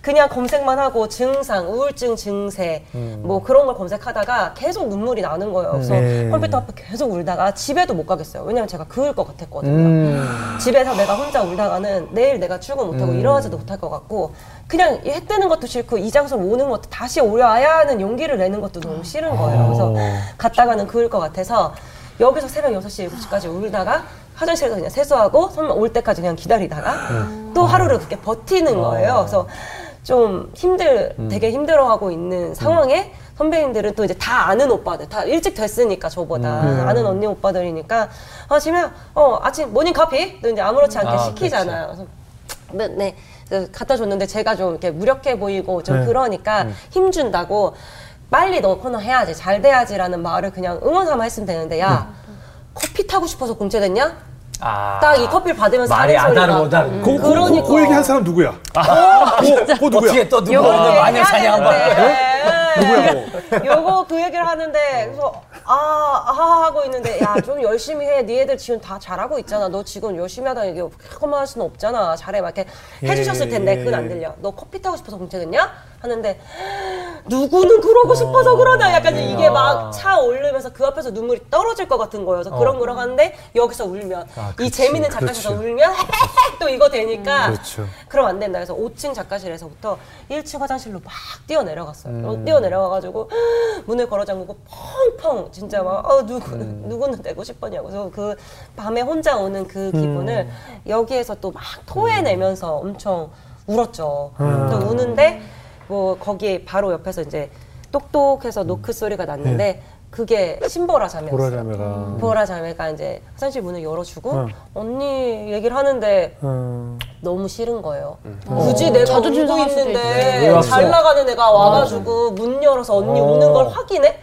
[SPEAKER 2] 그냥 검색만 하고 증상, 우울증 증세, 뭐 그런 걸 검색하다가 계속 눈물이 나는 거예요. 그래서
[SPEAKER 1] 네.
[SPEAKER 2] 컴퓨터 앞에 계속 울다가 집에도 못 가겠어요. 왜냐면 제가 그을 것 같았거든요.
[SPEAKER 4] 음.
[SPEAKER 2] 집에서 내가 혼자 울다가는 내일 내가 출근 못하고 일어나지도 못할 것 같고 그냥 해 뜨는 것도 싫고 이 장소로 오는 것도 다시 오려야 하는 용기를 내는 것도 너무 싫은 거예요. 그래서 갔다가는 그을 것 같아서 여기서 새벽 6시, 7시까지 울다가 화장실에서 그냥 세수하고 선배 올 때까지 그냥 기다리다가 또 하루를 그렇게 버티는 거예요. 그래서 좀 힘들, 되게 힘들어하고 있는 상황에 선배님들은 또 이제 다 아는 오빠들, 다 일찍 됐으니까 저보다 아는 언니 오빠들이니까 아 지금 어 아침 모닝 커피? 또 이제 아무렇지 않게
[SPEAKER 4] 아,
[SPEAKER 2] 시키잖아요. 그래서 네, 네. 갖다 줬는데 제가 좀 이렇게 무력해 보이고 좀
[SPEAKER 1] 네.
[SPEAKER 2] 그러니까 힘준다고 빨리 너 코너 해야지 잘 돼야지라는 말을 그냥 응원 삼아 했으면 되는데 야 커피 타고 싶어서 공채됐냐?
[SPEAKER 4] 아.
[SPEAKER 2] 딱이 커피를 받으면서
[SPEAKER 4] 말이
[SPEAKER 2] 소리가
[SPEAKER 4] 아다르고 다르고.
[SPEAKER 1] 그, 그,
[SPEAKER 2] 그러니까.
[SPEAKER 1] 그, 그 얘기 한 사람 누구야? 그, 그 누구야?
[SPEAKER 4] 어떻게 또 누구
[SPEAKER 2] 요거
[SPEAKER 4] 오늘 마녀
[SPEAKER 2] 얘기해야
[SPEAKER 4] 사냥한
[SPEAKER 2] 되는 예. 예. 요거 그 얘기를 하는데 그래서 아, 아 하고 있는데 야 좀 열심히 해. 니네들 지금 다 잘하고 있잖아. 너 지금 열심히 하다 이게 그것만 할 수는 없잖아. 잘해 막 이렇게 해주셨을 텐데 그건 안 들려. 너 커피 타고 싶어서 공책했냐? 하는데 누구는 그러고 싶어서 그러나 약간 이게 막차 오르면서 그 앞에서 눈물이 떨어질 것 같은. 그래서 그런 그런 하는데 여기서 울면 이 재밌는 작가실에서
[SPEAKER 1] 그렇지.
[SPEAKER 2] 울면 또 이거 되니까
[SPEAKER 1] 그렇죠.
[SPEAKER 2] 그럼 안 된다. 그래서 5층 작가실에서부터 1층 화장실로 막 뛰어내려갔어요. 어, 뛰어내려가가지고 문을 걸어 잠그고 펑펑 진짜 막 어, 누구 누구는 내고 싶었냐고. 그래서 그 밤에 혼자 오는 그 기분을 여기에서 또 막 토해내면서 엄청 울었죠. 또 우는데 뭐 거기 바로 옆에서 이제 똑똑해서 노크 소리가 났는데 그게 신보라 자매였어요.
[SPEAKER 1] 보라 자매가.
[SPEAKER 2] 보라 자매가 이제 화장실 문을 열어주고
[SPEAKER 1] 어.
[SPEAKER 2] 언니 얘기를 하는데
[SPEAKER 1] 어,
[SPEAKER 2] 너무 싫은 거예요. 굳이 내가 울고 있는데? 잘 나가는 애가 와가지고 문 열어서 언니 우는 걸 확인해?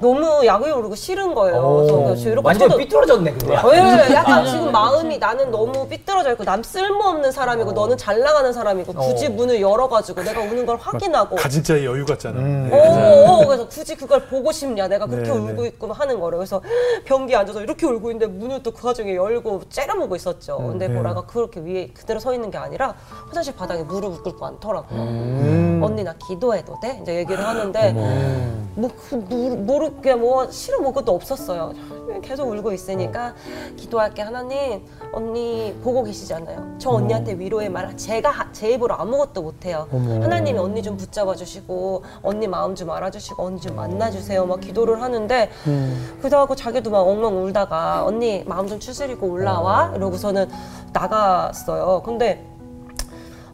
[SPEAKER 2] 너무 약을 오르고 싫은 거예요. 그래서 이렇게
[SPEAKER 4] 완전
[SPEAKER 2] 쳐도-
[SPEAKER 4] 삐뚤어졌네 근데.
[SPEAKER 2] 예, 약간 지금 마음이 나는 너무 삐뚤어져 있고 남 쓸모없는 사람이고 너는 잘 나가는 사람이고 굳이 문을 열어가지고 내가 우는 걸 확인하고
[SPEAKER 1] 가진 자의 여유 같잖아. 네.
[SPEAKER 2] 어, 어, 그래서 굳이 그걸 보고 싶냐 내가 그렇게
[SPEAKER 1] 네,
[SPEAKER 2] 울고
[SPEAKER 1] 네.
[SPEAKER 2] 있고 하는 거를 그래서 변기에 앉아서 이렇게 울고 있는데 문을 또 그 와중에 열고 째려보고 있었죠 근데
[SPEAKER 1] 네.
[SPEAKER 2] 보라가 그렇게 위에 그대로 서 있는 게 아니라 화장실 바닥에 무릎을 꿇고 앉더라고요
[SPEAKER 1] 음.
[SPEAKER 2] 언니 나 기도해도 돼? 이제 얘기를 하는데 뭐 그, 모르, 모르게 뭐 싫어 뭐 그것도 없었어요. 계속 울고 있으니까 기도할게 하나님. 언니 보고 계시잖아요? 저 언니한테 위로의 말 제가 하- 제 입으로 아무것도 못해요. 하나님이 언니 좀 붙잡아 주시고 언니 마음 좀 알아주시고 언니 좀 만나주세요. 막 기도를 하는데 그러고 자기도 막 엉엉 울다가 언니 마음 좀 추스리고 올라와. 이러고서는 나갔어요. 근데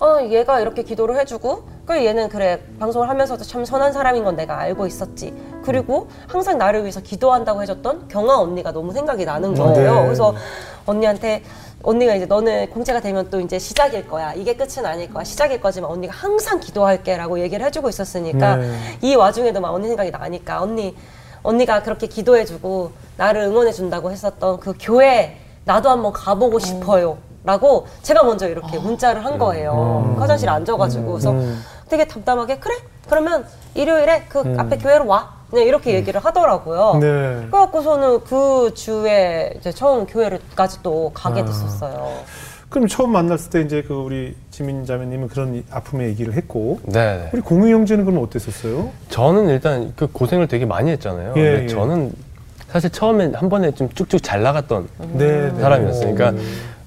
[SPEAKER 2] 어, 얘가 이렇게 기도를 해주고, 그 얘는 그래, 방송을 하면서도 참 선한 사람인 건 내가 알고 있었지. 그리고 항상 나를 위해서 기도한다고 해줬던 경아 언니가 너무 생각이 나는 거예요.
[SPEAKER 1] 네.
[SPEAKER 2] 그래서 언니한테, 언니가 이제 너는 공채가 되면 또 이제 시작일 거야. 이게 끝은 아닐 거야. 시작일 거지만 언니가 항상 기도할게 라고 얘기를 해주고 있었으니까
[SPEAKER 1] 네.
[SPEAKER 2] 이 와중에도 막 언니 생각이 나니까 언니, 언니가 그렇게 기도해주고 나를 응원해준다고 했었던 그 교회 나도 한번 가보고 싶어요. 라고 제가 먼저 이렇게 문자를 한 거예요. 화장실에 앉아가지고. 그래서 되게 담담하게, 그래? 그러면 일요일에 그 앞에 교회로 와. 그냥 이렇게 얘기를 하더라고요.
[SPEAKER 1] 네.
[SPEAKER 2] 그래갖고서는 그 주에 이제 처음 교회를까지 또 가게 됐었어요.
[SPEAKER 1] 그럼 처음 만났을 때 이제 그 우리 지민 자매님은 그런 이- 아픔의 얘기를 했고
[SPEAKER 3] 네.
[SPEAKER 1] 우리 공유 형제는 그럼 어땠었어요?
[SPEAKER 3] 저는 일단 그 고생을 되게 많이 했잖아요.
[SPEAKER 1] 예,
[SPEAKER 3] 근데
[SPEAKER 1] 예.
[SPEAKER 3] 저는 사실 처음에 한 번에 좀 쭉쭉 잘 나갔던
[SPEAKER 1] 네, 네.
[SPEAKER 3] 사람이었어요. 그러니까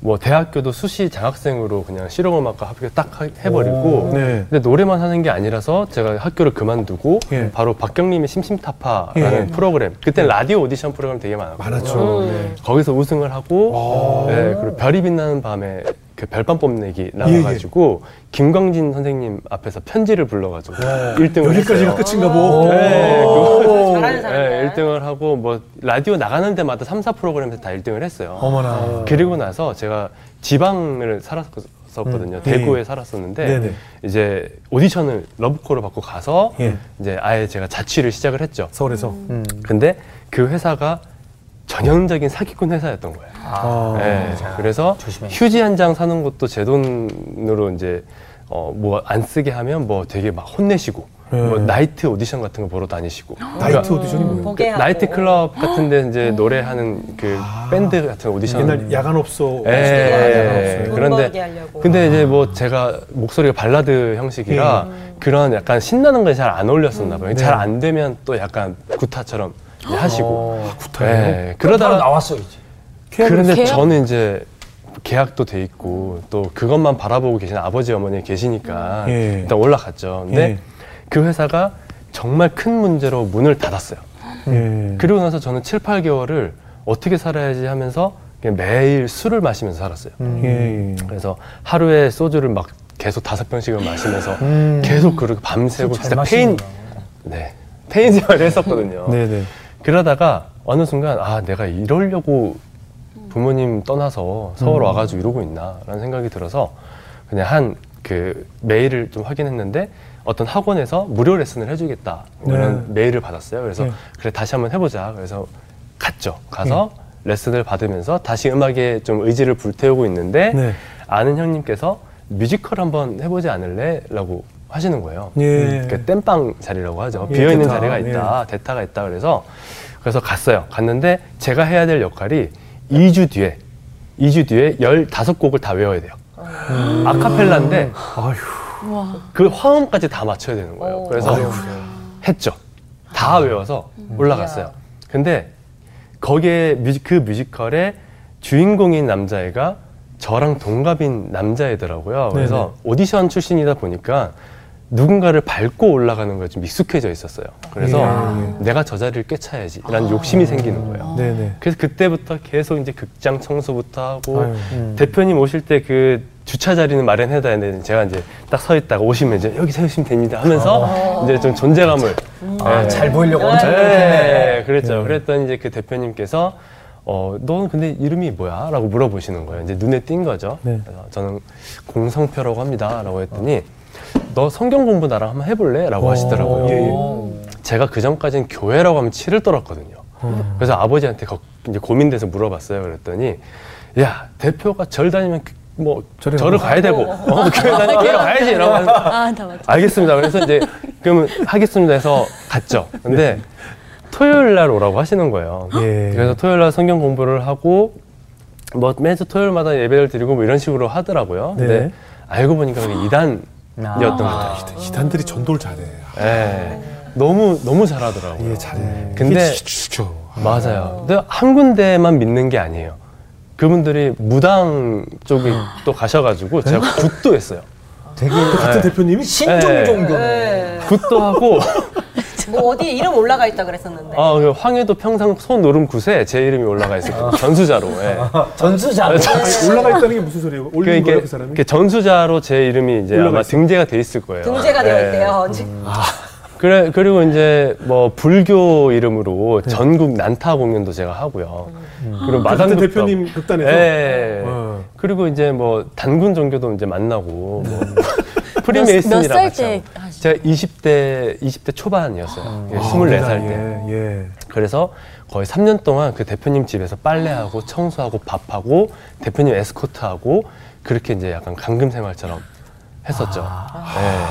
[SPEAKER 3] 뭐 대학교도 수시 장학생으로 그냥 실용음악과 합격 딱 하- 해버리고
[SPEAKER 1] 네.
[SPEAKER 3] 근데 노래만 하는 게 아니라서 제가 학교를 그만두고
[SPEAKER 1] 예.
[SPEAKER 3] 바로 박경림의 심심타파라는
[SPEAKER 1] 예.
[SPEAKER 3] 프로그램 그때 라디오 오디션 프로그램 되게 많았거든요.
[SPEAKER 1] 많았죠.
[SPEAKER 2] 음.
[SPEAKER 1] 네.
[SPEAKER 3] 거기서 우승을 하고
[SPEAKER 1] 아.
[SPEAKER 3] 네, 그리고 별이 빛나는 밤에 그 별밤 뽐내기 나와가지고 김광진 선생님 앞에서 편지를 불러가지고 1등을
[SPEAKER 1] 여기까지가 끝인가 보.
[SPEAKER 3] 네, 그-. 네, 1등을 하고 뭐 라디오 나가는 데마다 3, 4 프로그램에서 다 1등을 했어요.
[SPEAKER 1] 어머나.
[SPEAKER 3] 그리고 나서 제가 지방을 살았었거든요.
[SPEAKER 1] 음.
[SPEAKER 3] 대구에
[SPEAKER 1] 예.
[SPEAKER 3] 살았었는데
[SPEAKER 1] 네네.
[SPEAKER 3] 이제 오디션을 러브콜을 받고 가서
[SPEAKER 1] 예.
[SPEAKER 3] 이제 아예 제가 자취를 시작을 했죠.
[SPEAKER 1] 서울에서. 음.
[SPEAKER 3] 근데 그 회사가 전형적인 사기꾼 회사였던 거예요.
[SPEAKER 1] 아.
[SPEAKER 3] 네, 그래서
[SPEAKER 4] 조심해.
[SPEAKER 3] 휴지 한 장 사는 것도 제 돈으로 이제 어 뭐 안 쓰게 하면 뭐 되게 막 혼내시고
[SPEAKER 1] 네.
[SPEAKER 3] 뭐 나이트 오디션 같은 거 보러 다니시고
[SPEAKER 1] 나이트 오디션이 뭐예요?
[SPEAKER 2] 하고.
[SPEAKER 3] 나이트 클럽 같은데 이제 노래하는 그 밴드 같은 오디션
[SPEAKER 1] 옛날 야간업소.
[SPEAKER 3] 예,
[SPEAKER 1] 야간업소.
[SPEAKER 2] 돈
[SPEAKER 3] 그런데
[SPEAKER 2] 벌게 하려고.
[SPEAKER 3] 근데 이제 뭐 제가 목소리가 발라드 형식이라 그런 약간 신나는 건잘안 어울렸었나 봐요.
[SPEAKER 1] 네.
[SPEAKER 3] 잘안 되면 또 약간 구타처럼 하시고.
[SPEAKER 1] 구타예요?
[SPEAKER 3] 네,
[SPEAKER 4] 그러다가 나왔어 이제.
[SPEAKER 3] 그런데
[SPEAKER 5] 계약?
[SPEAKER 3] 저는 이제 계약도 돼 있고 또 그것만 바라보고 계신 아버지 어머니 계시니까
[SPEAKER 1] 예.
[SPEAKER 3] 일단 올라갔죠. 근데
[SPEAKER 1] 예.
[SPEAKER 3] 그 회사가 정말 큰 문제로 문을 닫았어요.
[SPEAKER 1] 예.
[SPEAKER 3] 그리고 나서 저는 7, 8개월을 어떻게 살아야지 하면서 매일 술을 마시면서 살았어요.
[SPEAKER 1] 예. 예.
[SPEAKER 3] 그래서 하루에 소주를 막 계속 다섯 병씩을 마시면서
[SPEAKER 1] 음.
[SPEAKER 3] 계속 그렇게 밤새고
[SPEAKER 4] 잘
[SPEAKER 3] 진짜 폐인. 네 폐인 생활을 했었거든요.
[SPEAKER 1] 네네.
[SPEAKER 3] 그러다가 어느 순간 아 내가 이러려고 부모님 떠나서 서울
[SPEAKER 1] 음.
[SPEAKER 3] 와가지고 이러고 있나라는 생각이 들어서 그냥 한 그 메일을 좀 확인했는데 어떤 학원에서 무료 레슨을 해주겠다 이런 메일을 받았어요. 그래서
[SPEAKER 1] 네.
[SPEAKER 3] 그래 다시 한번 해보자. 그래서 갔죠. 가서 레슨을 받으면서 다시 음악에 좀 의지를 불태우고 있는데
[SPEAKER 1] 네.
[SPEAKER 3] 아는 형님께서 뮤지컬 한번 해보지 않을래? 라고 하시는 거예요.
[SPEAKER 1] 예.
[SPEAKER 3] 그 땜빵 자리라고 하죠.
[SPEAKER 1] 예,
[SPEAKER 3] 비어 있는
[SPEAKER 1] 대타.
[SPEAKER 3] 자리가 있다, 대타가 있다. 그래서 그래서 갔어요. 갔는데 제가 해야 될 역할이 2주 뒤에 2주 뒤에 15곡을 다 외워야 돼요. 아카펠라인데
[SPEAKER 5] 와.
[SPEAKER 3] 그 화음까지 다 맞춰야 되는 거예요.
[SPEAKER 2] 오.
[SPEAKER 3] 그래서 했죠. 다 외워서 올라갔어요. 근데 거기에 뮤지, 그 뮤지컬의 주인공인 남자애가 저랑 동갑인 남자애더라고요. 그래서 오디션 출신이다 보니까 누군가를 밟고 올라가는 거에 좀 익숙해져 있었어요. 그래서
[SPEAKER 1] 예,
[SPEAKER 3] 내가 저 자리를 꿰차야지라는 욕심이 생기는 거예요.
[SPEAKER 1] 네네.
[SPEAKER 3] 그래서 그때부터 계속 이제 극장 청소부터 하고
[SPEAKER 1] 아유, 음.
[SPEAKER 3] 대표님 오실 때 그 주차 자리는 마련해야 되는데 제가 이제 딱 서 있다가 오시면 이제 여기 세우시면 됩니다 하면서 이제 좀 존재감을
[SPEAKER 4] 아,
[SPEAKER 3] 예.
[SPEAKER 4] 잘 보이려고 엄청
[SPEAKER 3] 네,
[SPEAKER 4] 노력했네.
[SPEAKER 3] 그랬죠. 그랬더니 이제 그 대표님께서 어, 너는 근데 이름이 뭐야? 라고 물어보시는 거예요. 이제 눈에 띈 거죠.
[SPEAKER 1] 네.
[SPEAKER 3] 그래서 저는 공성표라고 합니다. 라고 했더니 너 성경 공부 나랑 한번 해볼래? 라고 하시더라고요.
[SPEAKER 1] 예, 예.
[SPEAKER 4] 오.
[SPEAKER 3] 제가 그 전까지는 교회라고 하면 치를 떨었거든요. 그래서 아버지한테 거- 이제 고민돼서 물어봤어요. 그랬더니 야 대표가 절 다니면 그- 뭐
[SPEAKER 1] 절에
[SPEAKER 3] 절을. 가야 되고 어, 교회 다니면 교회 가야지 이러고 하는
[SPEAKER 5] 아, 다 맞죠.
[SPEAKER 3] 알겠습니다. 그래서 이제 그러면 하겠습니다 해서 갔죠. 근데 토요일 날 오라고 하시는 거예요.
[SPEAKER 1] 예.
[SPEAKER 3] 그래서 토요일 날 성경 공부를 하고 뭐 매주 토요일마다 예배를 드리고 뭐 이런 식으로 하더라고요. 근데
[SPEAKER 1] 네.
[SPEAKER 3] 알고 보니까 그게 이단 이었던
[SPEAKER 4] 아.
[SPEAKER 3] 거죠.
[SPEAKER 1] 이단들이 전도를 잘해.
[SPEAKER 3] 예. 너무 너무 잘하더라고요.
[SPEAKER 1] 예, 잘해.
[SPEAKER 3] 근데
[SPEAKER 1] 이게.
[SPEAKER 3] 맞아요. 근데 한 군데만 믿는 게 아니에요. 그분들이 무당 쪽에 또 가셔가지고 제가 굿도 했어요.
[SPEAKER 4] 되게
[SPEAKER 1] 같은 대표님이
[SPEAKER 4] 신종
[SPEAKER 3] 네.
[SPEAKER 4] 종교네.
[SPEAKER 2] 네.
[SPEAKER 3] 굿도 하고
[SPEAKER 2] 뭐 어디에 이름 올라가 있다 그랬었는데.
[SPEAKER 3] 아, 그 황해도 평상 소노름 굿에 제 이름이 올라가 있어요. 전수자로. 예.
[SPEAKER 4] 전수자.
[SPEAKER 1] 아니, 올라가 있다는 게 무슨 소리예요?
[SPEAKER 3] 그
[SPEAKER 1] 올린 거예요,
[SPEAKER 3] 이게
[SPEAKER 1] 그 사람이?
[SPEAKER 3] 그 전수자로 제 이름이 이제 아마
[SPEAKER 1] 있어요?
[SPEAKER 3] 등재가 돼 있을 거예요.
[SPEAKER 2] 등재가 되어
[SPEAKER 3] 예.
[SPEAKER 2] 있대요.
[SPEAKER 3] 그래 그리고 이제 뭐 불교 이름으로 전국 난타 공연도 제가 하고요. 그리고
[SPEAKER 1] 그 같은
[SPEAKER 3] 마당극도
[SPEAKER 1] 대표님 극단에서.
[SPEAKER 3] 예.
[SPEAKER 1] 어.
[SPEAKER 3] 그리고 이제 뭐 단군 종교도 이제 만나고
[SPEAKER 5] 뭐몇
[SPEAKER 3] 하고.
[SPEAKER 5] 하시죠?
[SPEAKER 3] 제가 20대 20대 초반이었어요. 예,
[SPEAKER 1] 아,
[SPEAKER 3] 24살 때.
[SPEAKER 1] 예, 예.
[SPEAKER 3] 그래서 거의 3년 동안 그 대표님 집에서 빨래하고 청소하고 밥하고 대표님 에스코트하고 그렇게 이제 약간 감금 생활처럼 했었죠. 네.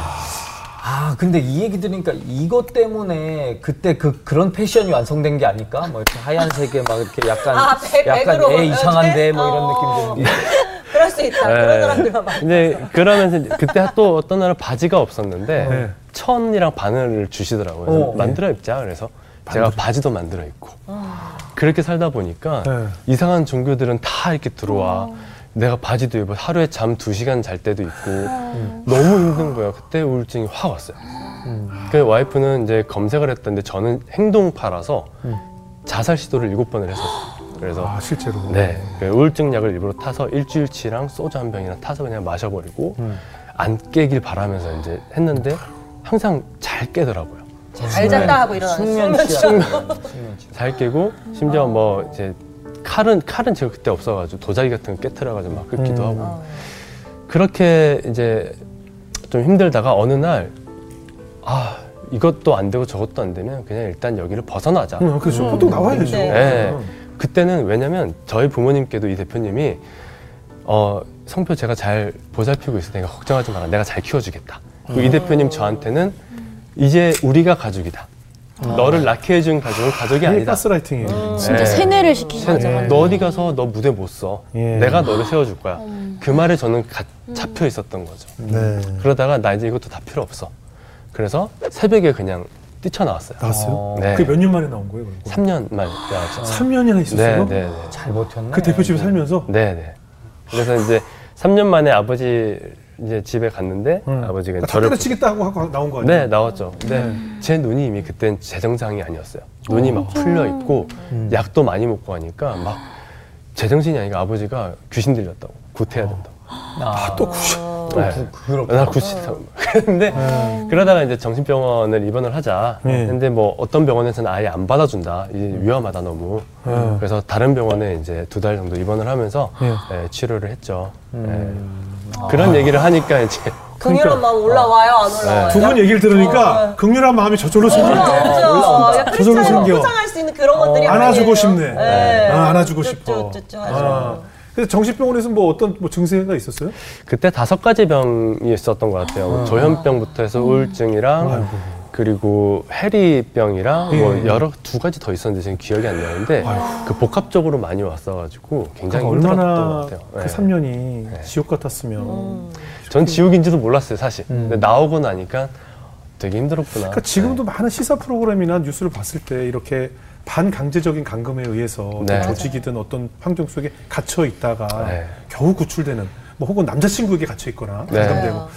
[SPEAKER 4] 아, 근데 이 얘기 들으니까 이것 때문에 그때 그 그런 패션이 완성된 게 아닐까? 뭐 이렇게 하얀색에 막 이렇게 약간
[SPEAKER 2] 아, 백-
[SPEAKER 4] 약간 애 이상한데? 뭐 이런
[SPEAKER 2] 어.
[SPEAKER 4] 느낌 드는데.
[SPEAKER 2] 수 있다.
[SPEAKER 3] 네.
[SPEAKER 2] 그런 사람들만 많이.
[SPEAKER 3] 근데 그러면서 그때 또 어떤 날은 바지가 없었는데
[SPEAKER 1] 네.
[SPEAKER 3] 천이랑 바늘을 주시더라고요.
[SPEAKER 4] 어,
[SPEAKER 3] 만들어 입자. 그래서 제가 바지도 만들어 입고 그렇게 살다 보니까
[SPEAKER 1] 네.
[SPEAKER 3] 이상한 종교들은 다 이렇게 들어와. 내가 바지도 입어 하루에 잠 두 시간 잘 때도 있고 너무 힘든 거예요. 그때 우울증이 확 왔어요. 그 와이프는 이제 검색을 했던데 저는 행동파라서 자살 시도를 일곱 번을 했었어요. 그래서
[SPEAKER 1] 아, 실제로.
[SPEAKER 3] 네, 그 우울증 약을 일부러 타서 일주일치랑 소주 한 병이나 타서 그냥 마셔버리고 안 깨길 바라면서 이제 했는데 항상 잘 깨더라고요.
[SPEAKER 2] 잘 잤다 하고 일어나는
[SPEAKER 4] 숙면
[SPEAKER 2] 수면
[SPEAKER 4] 취약.
[SPEAKER 2] 취약.
[SPEAKER 3] 잘 깨고 심지어 뭐 이제 칼은 칼은 제가 그때 없어가지고 도자기 같은 거 깨트려가지고 막 긁기도 하고 그렇게 이제 좀 힘들다가 어느 날 아 이것도 안 되고 저것도 안 되면 그냥 일단 여기를 벗어나자.
[SPEAKER 1] 음, 그렇죠. 보통 나와야죠.
[SPEAKER 2] 네.
[SPEAKER 3] 네. 그때는 왜냐면 저희 부모님께도 이 대표님이 어 성표 제가 잘 보살피고 있으니까 걱정하지 마라 내가 잘 키워주겠다 그리고 이 대표님 저한테는 이제 우리가 가족이다 너를 낳게 해준 가족은 가족이 아니다
[SPEAKER 1] 가스라이팅이에요.
[SPEAKER 5] 진짜
[SPEAKER 3] 네.
[SPEAKER 5] 세뇌를 시키시죠.
[SPEAKER 3] 세- 너 어디 가서 너 무대 못 써.
[SPEAKER 1] 예.
[SPEAKER 3] 내가 너를 세워줄 거야. 그 말에 저는 가- 잡혀 있었던 거죠.
[SPEAKER 1] 네.
[SPEAKER 3] 그러다가 나 이제 이것도 다 필요 없어. 그래서 새벽에 그냥 뛰쳐나왔어요.
[SPEAKER 1] 나왔어요?
[SPEAKER 3] 네.
[SPEAKER 1] 그게 몇 년 만에 나온 거예요? 그럼?
[SPEAKER 3] 3년 만에 나왔죠.
[SPEAKER 1] 3년이나
[SPEAKER 3] 네,
[SPEAKER 1] 있었어요?
[SPEAKER 3] 네, 네.
[SPEAKER 4] 잘 버텼네.
[SPEAKER 1] 그 대표 집에 살면서?
[SPEAKER 3] 네, 네. 그래서 이제 3년 만에 아버지 이제 집에 갔는데
[SPEAKER 1] 응.
[SPEAKER 3] 아버지가
[SPEAKER 1] 다
[SPEAKER 3] 저를
[SPEAKER 1] 때려치겠다 하고 하고 나온 거 아니에요?
[SPEAKER 3] 네 나왔죠. 근데 제 눈이 이미 그땐 제정상이 아니었어요. 눈이 막 풀려 있고 약도 많이 먹고 하니까 막 제정신이 아니라 아버지가 귀신 들렸다고 구태야 된다고.
[SPEAKER 4] 아,
[SPEAKER 1] 또 구시.
[SPEAKER 3] 네.
[SPEAKER 4] 그렇구나.
[SPEAKER 3] 나 구치다고. 그런데 그러다가 이제 정신병원을 입원을 하자.
[SPEAKER 1] 네.
[SPEAKER 3] 근데 뭐 어떤 병원에서는 아예 안 받아준다. 이게 위험하다 너무.
[SPEAKER 1] 네.
[SPEAKER 3] 그래서 다른 병원에 이제 두 달 정도 입원을 하면서
[SPEAKER 1] 네.
[SPEAKER 3] 예, 치료를 했죠. 예. 그런 얘기를 하니까 이제
[SPEAKER 2] 긍휼한 마음 올라와요, 안 올라와요?
[SPEAKER 1] 두 분 얘기를 들으니까 극렬한 마음이 저절로 생기네.
[SPEAKER 2] 그렇죠. 야,
[SPEAKER 1] 저절로
[SPEAKER 2] 크리스찬을
[SPEAKER 1] 생겨.
[SPEAKER 2] 포장할 수 있는 그런 것들이
[SPEAKER 1] 안아주고
[SPEAKER 2] 아니에요.
[SPEAKER 1] 싶네.
[SPEAKER 2] 네.
[SPEAKER 1] 아, 안아주고
[SPEAKER 2] 쭈쭈,
[SPEAKER 1] 싶어.
[SPEAKER 2] 쭈쭈
[SPEAKER 1] 아. 그래서 정신병원에서 뭐 어떤 뭐 증세가 있었어요?
[SPEAKER 3] 그때 다섯 가지 병이 있었던 것 같아요. 조현병부터 해서 우울증이랑 그리고 해리병이랑 뭐 여러 두 가지 더 있었는데 지금 기억이 안 나는데 그 복합적으로 많이 왔어가지고 굉장히
[SPEAKER 1] 그러니까
[SPEAKER 3] 힘들었던
[SPEAKER 1] 얼마나
[SPEAKER 3] 것 같아요.
[SPEAKER 1] 그
[SPEAKER 3] 네.
[SPEAKER 1] 3년이 지옥 같았으면.
[SPEAKER 3] 전 지옥인지도 몰랐어요 사실. 근데 나오고 나니까 되게 힘들었구나.
[SPEAKER 1] 그러니까 지금도 많은 시사 프로그램이나 뉴스를 봤을 때 이렇게 반강제적인 감금에 의해서
[SPEAKER 3] 네.
[SPEAKER 1] 조직이든 어떤 환경 속에 gat혀 있다가
[SPEAKER 3] 네.
[SPEAKER 1] 겨우 구출되는 뭐 혹은 남자친구에게 갇혀 있거나
[SPEAKER 3] 네.
[SPEAKER 1] 감금되고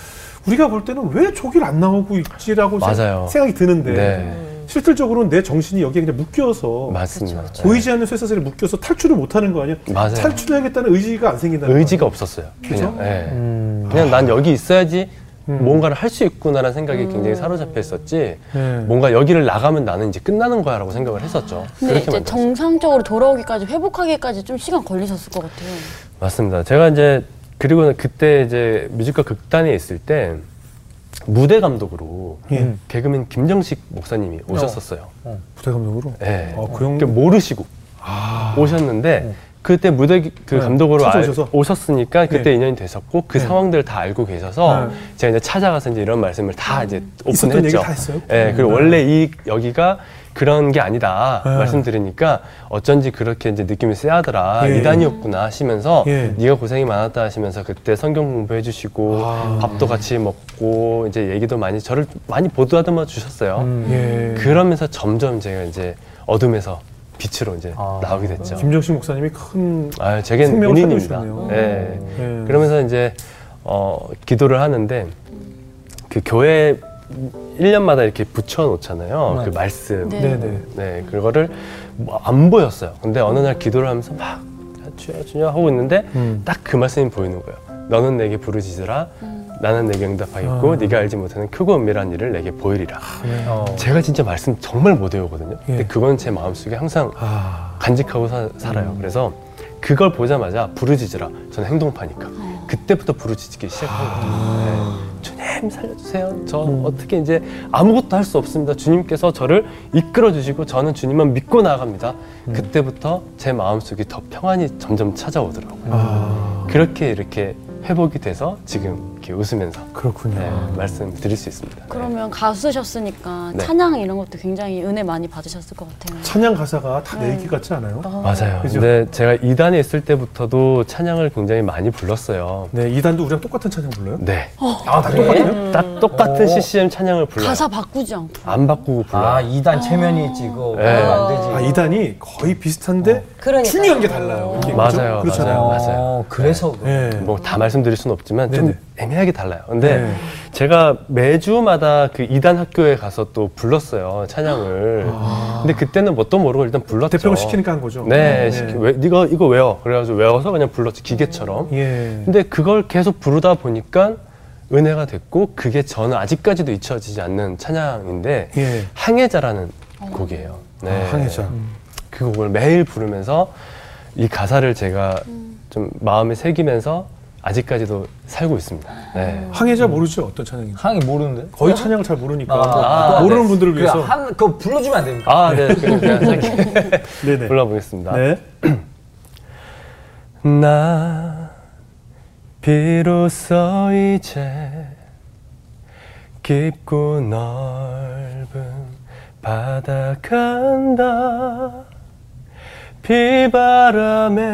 [SPEAKER 1] 우리가 볼 때는 왜 저길 안 나오고 있지라고 생-
[SPEAKER 3] 맞아요.
[SPEAKER 1] 생각이 드는데
[SPEAKER 3] 네.
[SPEAKER 1] 실질적으로는 내 정신이 여기에 그냥 묶여서
[SPEAKER 3] 맞습니다. 네.
[SPEAKER 1] 보이지 않는 쇠사슬에 묶여서 탈출을 못하는 거 아니야?
[SPEAKER 3] 맞아요.
[SPEAKER 1] 탈출해야겠다는 의지가 안 생긴다는
[SPEAKER 3] 의지가
[SPEAKER 1] 거
[SPEAKER 3] 없었어요.
[SPEAKER 1] 그죠?
[SPEAKER 3] 그냥, 예.
[SPEAKER 4] 음.
[SPEAKER 3] 그냥 난 여기 있어야지
[SPEAKER 1] 음.
[SPEAKER 3] 뭔가를 할 수 있구나라는 생각이 굉장히 사로잡혀 있었지.
[SPEAKER 1] 네.
[SPEAKER 3] 뭔가 여기를 나가면 나는 이제 끝나는 거야라고 생각을 했었죠.
[SPEAKER 5] 근데
[SPEAKER 3] 그렇게
[SPEAKER 5] 이제
[SPEAKER 3] 만들었어요.
[SPEAKER 5] 정상적으로 돌아오기까지 회복하기까지 좀 시간 걸리셨을 것 같아요.
[SPEAKER 3] 맞습니다. 제가 이제 그리고 그때 이제 뮤지컬 극단에 있을 때 무대 감독으로
[SPEAKER 1] 예.
[SPEAKER 3] 개그맨 김정식 목사님이 오셨었어요.
[SPEAKER 1] 부대 감독으로.
[SPEAKER 3] 예.
[SPEAKER 1] 어, 그 형.
[SPEAKER 3] 그러니까 모르시고 오셨는데 그때 무대 기- 그
[SPEAKER 1] 네,
[SPEAKER 3] 감독으로 알-? 오셨으니까 그때
[SPEAKER 1] 네.
[SPEAKER 3] 인연이 되셨고 그
[SPEAKER 1] 네.
[SPEAKER 3] 상황들을 다 알고 계셔서
[SPEAKER 1] 네.
[SPEAKER 3] 제가 이제 찾아가서 이제 이런 말씀을 다 이제 오픈했죠. 예, 그리고
[SPEAKER 1] 네.
[SPEAKER 3] 원래 이 여기가 그런 게 아니다
[SPEAKER 1] 네.
[SPEAKER 3] 말씀드리니까 어쩐지 그렇게 이제 느낌이 쎄하더라
[SPEAKER 1] 예.
[SPEAKER 3] 이단이었구나 하시면서
[SPEAKER 1] 예.
[SPEAKER 3] 네가 고생이 많았다 하시면서 그때 성경 공부해 주시고
[SPEAKER 1] 아.
[SPEAKER 3] 밥도 같이 먹고 이제 얘기도 많이 저를 많이 보듬어 주셨어요.
[SPEAKER 4] 음.
[SPEAKER 1] 예.
[SPEAKER 3] 그러면서 점점 제가 이제 어둠에서 빛으로 이제
[SPEAKER 4] 아.
[SPEAKER 3] 나오게 됐죠.
[SPEAKER 1] 김정식 목사님이 큰
[SPEAKER 3] 아, 제겐 은인입니다.
[SPEAKER 1] 살려주셨네요.
[SPEAKER 3] 예.
[SPEAKER 1] 예.
[SPEAKER 3] 그러면서 이제 어, 기도를 하는데 그 교회 1년마다 이렇게 붙여 놓잖아요.
[SPEAKER 4] 네.
[SPEAKER 3] 그 말씀.
[SPEAKER 5] 네.
[SPEAKER 1] 네네.
[SPEAKER 3] 네, 그거를 뭐 안 보였어요. 근데 어느 날 기도를 하면서 막 주여 주여 하고 있는데
[SPEAKER 1] 음.
[SPEAKER 3] 딱그 말씀이 보이는 거예요. 너는 내게 부르짖으라. 나는 내게 응답하겠고
[SPEAKER 1] 아.
[SPEAKER 3] 네가 알지 못하는 크고 은밀한 일을 내게 보이리라.
[SPEAKER 4] 어.
[SPEAKER 3] 제가 진짜 말씀 정말 못 외우거든요. 근데
[SPEAKER 1] 예.
[SPEAKER 3] 그건 제 마음속에 항상
[SPEAKER 1] 아.
[SPEAKER 3] 간직하고 사- 살아요. 그래서 그걸 보자마자 부르짖으라. 저는 행동파니까. 그때부터 부르짖기 시작한 거예요. 네. 주님 살려주세요. 저 어떻게 이제 아무것도 할 수 없습니다. 주님께서 저를 이끌어 주시고 저는 주님만 믿고 나아갑니다. 그때부터 제 마음속에 더 평안이 점점 찾아오더라고요.
[SPEAKER 1] 아.
[SPEAKER 3] 그렇게 이렇게 회복이 돼서 지금 이렇게 웃으면서
[SPEAKER 1] 그렇군요.
[SPEAKER 3] 네, 말씀드릴 수 있습니다.
[SPEAKER 5] 그러면 가수셨으니까
[SPEAKER 3] 네.
[SPEAKER 5] 찬양 이런 것도 굉장히 은혜 많이 받으셨을 것 같아요.
[SPEAKER 1] 찬양 가사가 다내
[SPEAKER 5] 네.
[SPEAKER 1] 얘기 같지 않아요?
[SPEAKER 3] 맞아요.
[SPEAKER 1] 그죠?
[SPEAKER 3] 근데 제가 이단에 있을 때부터도 찬양을 굉장히 많이 불렀어요.
[SPEAKER 1] 네, 이단도 우리랑 똑같은 찬양 불러요?
[SPEAKER 3] 네.
[SPEAKER 1] 아, 다 똑같아요?
[SPEAKER 3] 딱 똑같은
[SPEAKER 4] 오.
[SPEAKER 3] CCM 찬양을 불러요.
[SPEAKER 5] 가사 바꾸지 않고.
[SPEAKER 3] 안 바꾸고 불러요.
[SPEAKER 4] 아, 2단 체면이 있지, 이거.
[SPEAKER 3] 네.
[SPEAKER 4] 안 되지.
[SPEAKER 1] 아, 이단이 거의 비슷한데
[SPEAKER 2] 그러니까요.
[SPEAKER 1] 튜닝한 게 달라요. 이게
[SPEAKER 3] 맞아요?
[SPEAKER 1] 그렇잖아요.
[SPEAKER 3] 맞아요. 맞아요.
[SPEAKER 4] 어, 그래서. 그-
[SPEAKER 1] 네.
[SPEAKER 3] 뭐 다 말씀 드릴 수는 없지만 좀
[SPEAKER 1] 네네.
[SPEAKER 3] 애매하게 달라요. 근데
[SPEAKER 1] 네.
[SPEAKER 3] 제가 매주마다 그 이단 학교에 가서 또 불렀어요 찬양을. 근데 그때는 뭐또 모르고 일단 불렀죠.
[SPEAKER 1] 대표가 시키니까 한 거죠.
[SPEAKER 3] 네, 시키, 왜, 이거 이거 외워. 그래가지고 외워서 그냥 불렀지 기계처럼.
[SPEAKER 1] 예.
[SPEAKER 3] 근데 그걸 계속 부르다 보니까 은혜가 됐고 그게 저는 아직까지도 잊혀지지 않는 찬양인데
[SPEAKER 1] 예.
[SPEAKER 3] 항해자라는 곡이에요. 네.
[SPEAKER 1] 아, 항해자.
[SPEAKER 3] 그 곡을 매일 부르면서 이 가사를 제가 좀 마음에 새기면서 아직까지도 살고 있습니다. 네.
[SPEAKER 1] 항해자 모르죠? 어떤 찬양인지.
[SPEAKER 4] 항이 모르는데?
[SPEAKER 1] 거의 찬양을 잘 모르니까
[SPEAKER 4] 아,
[SPEAKER 1] 뭐 모르는
[SPEAKER 4] 네.
[SPEAKER 1] 분들을
[SPEAKER 4] 그
[SPEAKER 1] 위해서.
[SPEAKER 4] 한, 그거 불러주면 안 됩니까?
[SPEAKER 3] 아, 네.
[SPEAKER 1] 네네.
[SPEAKER 3] 불러보겠습니다.
[SPEAKER 1] 네.
[SPEAKER 3] 나 비로소 이제 깊고 넓은 바다 간다 비바람에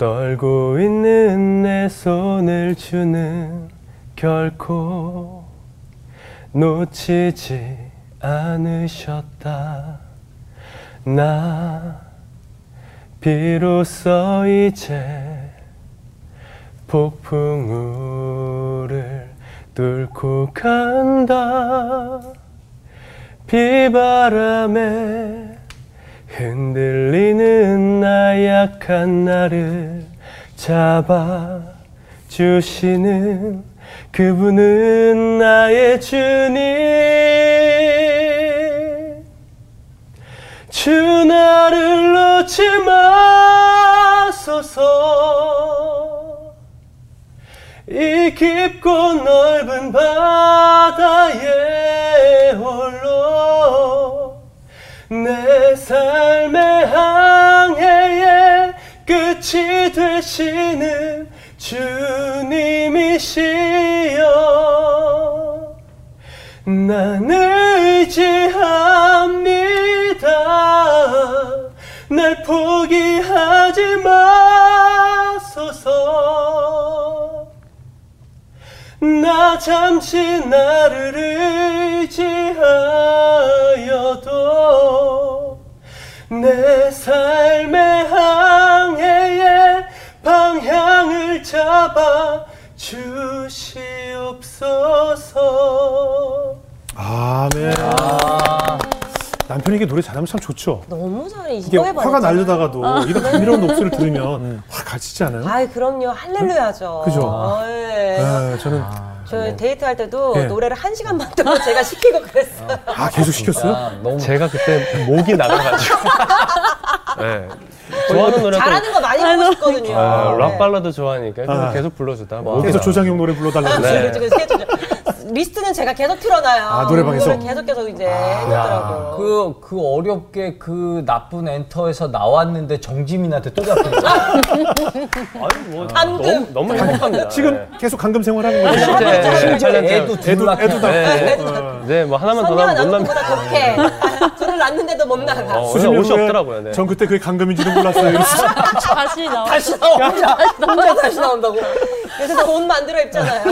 [SPEAKER 3] 떨고 있는 내 손을 주는 결코 놓치지 않으셨다. 나 비로소 이제 폭풍우를 뚫고 간다. 비바람에 흔들리는 나 약한 나를 잡아 주시는 그분은 나의 주님. 주 나를 놓지 마소서. 이 깊고 넓은 바다에 홀로 내 삶의 항해의 끝 끝이 되시는 주님이시여. 난 의지합니다. 날 포기하지 마 나 잠시 나를 의지하여도 내 삶의 항해의 방향을 잡아 주시옵소서.
[SPEAKER 1] 아멘. 남편에게 노래 잘하면 참 좋죠.
[SPEAKER 2] 너무 잘해.
[SPEAKER 1] 이게 화가. 날려다가도 이런 감미로운 목소리를 들으면 확 가지지 않아요?
[SPEAKER 2] 아이 그럼요 할렐루야죠.
[SPEAKER 1] 그죠?
[SPEAKER 2] 어, 예.
[SPEAKER 1] 네, 저는
[SPEAKER 2] 저 데이트할 때도
[SPEAKER 1] 네.
[SPEAKER 2] 노래를 한 시간만 동안 제가 시키고 그랬어요.
[SPEAKER 1] 아 계속 시켰어요?
[SPEAKER 4] 아, 너무
[SPEAKER 3] 제가 그때 목이 나가가지고. 네. 좋아하는 노래
[SPEAKER 2] 잘하는 거 많이 보고 싶거든요.
[SPEAKER 3] 아, 락
[SPEAKER 2] 네.
[SPEAKER 3] 발라드 좋아하니까
[SPEAKER 1] 아.
[SPEAKER 3] 계속 불러주다.
[SPEAKER 1] 계속. 조장혁 노래 불러달라고.
[SPEAKER 3] 네.
[SPEAKER 2] 리스트는 제가 계속 틀어놔요.
[SPEAKER 1] 아, 노래방에서?
[SPEAKER 2] 계속 계속 이제 해놓더라고요.
[SPEAKER 4] 그, 그 어렵게 그 나쁜 엔터에서 나왔는데 정지민한테 또 거야.
[SPEAKER 3] 아니 뭐
[SPEAKER 2] 감금.
[SPEAKER 3] 너무 너무 행복합니다.
[SPEAKER 1] 지금 계속 강금 생활하는
[SPEAKER 3] 네.
[SPEAKER 1] 거죠?
[SPEAKER 3] 실제 때
[SPEAKER 4] 애도
[SPEAKER 1] 애도
[SPEAKER 4] 둘
[SPEAKER 1] 애도 다.
[SPEAKER 3] 네,
[SPEAKER 1] 어.
[SPEAKER 3] 네, 뭐 하나만 더 나면 못
[SPEAKER 2] 독해. 아, 둘을 낳는데도 못 나가.
[SPEAKER 3] 어,
[SPEAKER 1] 수십
[SPEAKER 3] 옷이 없더라고요. 네.
[SPEAKER 1] 전 그때 그게 강금인지도 몰랐어요. 이러시죠.
[SPEAKER 5] 다시 나와.
[SPEAKER 4] 다시 나와. 혼자, 혼자 다시 나온다고.
[SPEAKER 2] 그래서 돈 만들어 입잖아요.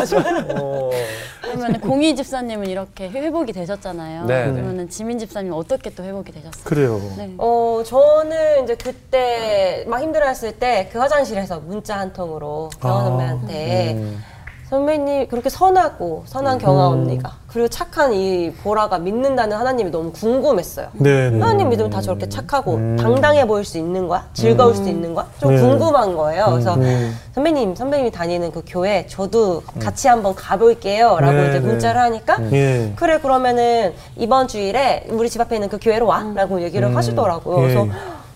[SPEAKER 5] 그러면 공희 집사님은 이렇게 회복이 되셨잖아요.
[SPEAKER 3] 네, 네.
[SPEAKER 5] 그러면 지민 집사님 은 어떻게 또 회복이 되셨어요?
[SPEAKER 1] 그래요.
[SPEAKER 5] 네.
[SPEAKER 2] 어, 저는 이제 그때 막 힘들어했을 때 그 화장실에서 문자 한 통으로 경아 선배한테 선배님 그렇게 선하고 선한 경아 언니가 그리고 착한 이 보라가 믿는다는 하나님이 너무 궁금했어요.
[SPEAKER 1] 네. 네.
[SPEAKER 2] 하나님 믿으면 다 저렇게 착하고 당당해 보일 수 있는 거야? 즐거울 수 있는 거야? 좀
[SPEAKER 1] 네.
[SPEAKER 2] 궁금한 거예요. 그래서
[SPEAKER 1] 네.
[SPEAKER 2] 선배님, 선배님이 다니는 그 교회 저도 같이 한번 가볼게요. 라고
[SPEAKER 1] 네,
[SPEAKER 2] 이제
[SPEAKER 1] 네.
[SPEAKER 2] 문자를 하니까
[SPEAKER 1] 예.
[SPEAKER 2] 그래 그러면은 이번 주일에 우리 집 앞에 있는 그 교회로 와 라고 얘기를 하시더라고요. 그래서
[SPEAKER 1] 예.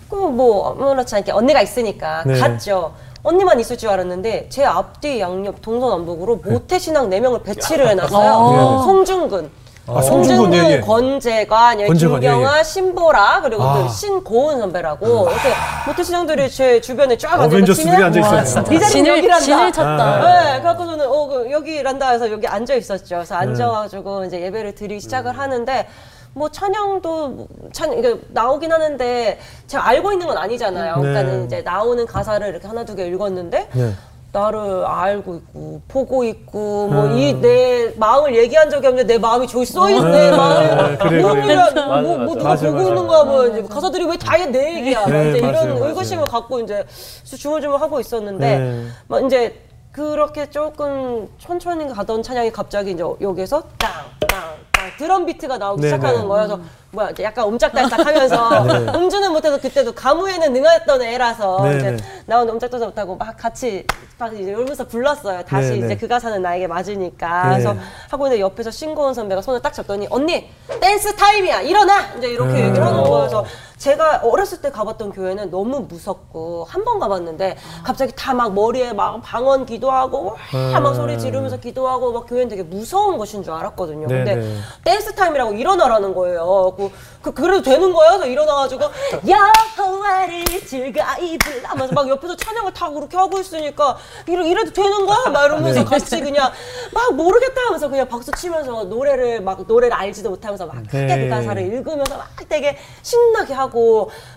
[SPEAKER 2] 그뭐 아무렇지 않게 언니가 있으니까
[SPEAKER 1] 네.
[SPEAKER 2] 갔죠. 언니만 있을 줄 알았는데 제 앞뒤 양옆 동서남북으로 모태 신앙 네 명을 배치를 해놨어요. 송중근.
[SPEAKER 1] 아, 송중근, 예, 예.
[SPEAKER 2] 권재관, 예,
[SPEAKER 1] 권재관,
[SPEAKER 2] 김경아,
[SPEAKER 1] 예, 예.
[SPEAKER 2] 신보라 그리고
[SPEAKER 1] 아.
[SPEAKER 2] 또 신고은 선배라고 이렇게 모태 신앙들이 제 주변에 쫙 앉아
[SPEAKER 1] 어벤져스들이 앉아 있었네.
[SPEAKER 2] 이 자리
[SPEAKER 5] 진을,
[SPEAKER 2] 여기란다.
[SPEAKER 5] 진을 쳤다.
[SPEAKER 2] 네, 그래갖고 저는 어, 그 여기란다 해서 여기 앉아 있었죠. 그래서 앉아가지고 이제 예배를 드리기 시작을 하는데 뭐 찬양도 찬 이게 나오긴 하는데 제가 알고 있는 건 아니잖아요.
[SPEAKER 1] 네.
[SPEAKER 2] 그러니까는 이제 나오는 가사를 이렇게 하나 두 개 읽었는데
[SPEAKER 1] 네.
[SPEAKER 2] 나를 알고 있고 보고 있고 뭐 이내 마음을 얘기한 적이 없는데 내 마음이 저기 써 있네
[SPEAKER 1] 네,
[SPEAKER 2] 마음이
[SPEAKER 1] 그래,
[SPEAKER 2] 뭔
[SPEAKER 1] 그래.
[SPEAKER 2] 일이야
[SPEAKER 3] 맞아,
[SPEAKER 2] 뭐, 뭐
[SPEAKER 3] 맞아.
[SPEAKER 2] 누가
[SPEAKER 1] 맞아,
[SPEAKER 2] 보고
[SPEAKER 1] 맞아.
[SPEAKER 2] 있는 거야 뭐 이제 가사들이 왜 다 내 얘기야 막
[SPEAKER 1] 네,
[SPEAKER 2] 이제
[SPEAKER 1] 맞아요,
[SPEAKER 2] 이런
[SPEAKER 1] 맞아요.
[SPEAKER 2] 의구심을 갖고 이제 주물주물 하고 있었는데
[SPEAKER 1] 네.
[SPEAKER 2] 막 이제 그렇게 조금 천천히 가던 찬양이 갑자기 이제 여기서 땅땅땅 드럼 비트가 나오기
[SPEAKER 1] 네,
[SPEAKER 2] 시작하는
[SPEAKER 1] 네.
[SPEAKER 2] 거예요. 그래서 뭐야 약간 옴짝달싹하면서 음주는 못해도 그때도 가무에는 능했던 애라서
[SPEAKER 1] 네,
[SPEAKER 2] 이제
[SPEAKER 1] 네.
[SPEAKER 2] 나오는 옴짝달싹 못하고 막 같이 막 이제 울면서 불렀어요. 다시
[SPEAKER 1] 네,
[SPEAKER 2] 이제
[SPEAKER 1] 네.
[SPEAKER 2] 그 가사는 나에게 맞으니까.
[SPEAKER 1] 네.
[SPEAKER 2] 그래서 하고 있는데 옆에서 신고은 선배가 손을 딱 잡더니 언니 댄스 타임이야 일어나 이제 이렇게
[SPEAKER 1] 네.
[SPEAKER 2] 얘기를 하는 거예요. 그래서 제가 어렸을 때 가봤던 교회는 너무 무섭고 한 번 가봤는데 갑자기 다 막 머리에 막 방언 기도하고 와막 소리 지르면서 기도하고 막 교회는 되게 무서운 곳인 줄 알았거든요.
[SPEAKER 1] 네,
[SPEAKER 2] 근데
[SPEAKER 1] 네.
[SPEAKER 2] 댄스 타임이라고 일어나라는 거예요. 그, 그 그래도 되는 거예요? 그래서 일어나가지고 여호와를 즐거이 불러면서 막 옆에서 찬양을 다 그렇게 하고 있으니까 이래, 이래도 되는 거야? 막 이러면서
[SPEAKER 1] 네.
[SPEAKER 2] 같이 그냥 막 모르겠다 하면서 그냥 박수 치면서 노래를 막 노래를 알지도 못하면서 막 크게
[SPEAKER 1] 네.
[SPEAKER 2] 그 가사를 읽으면서 막 되게 신나게 하고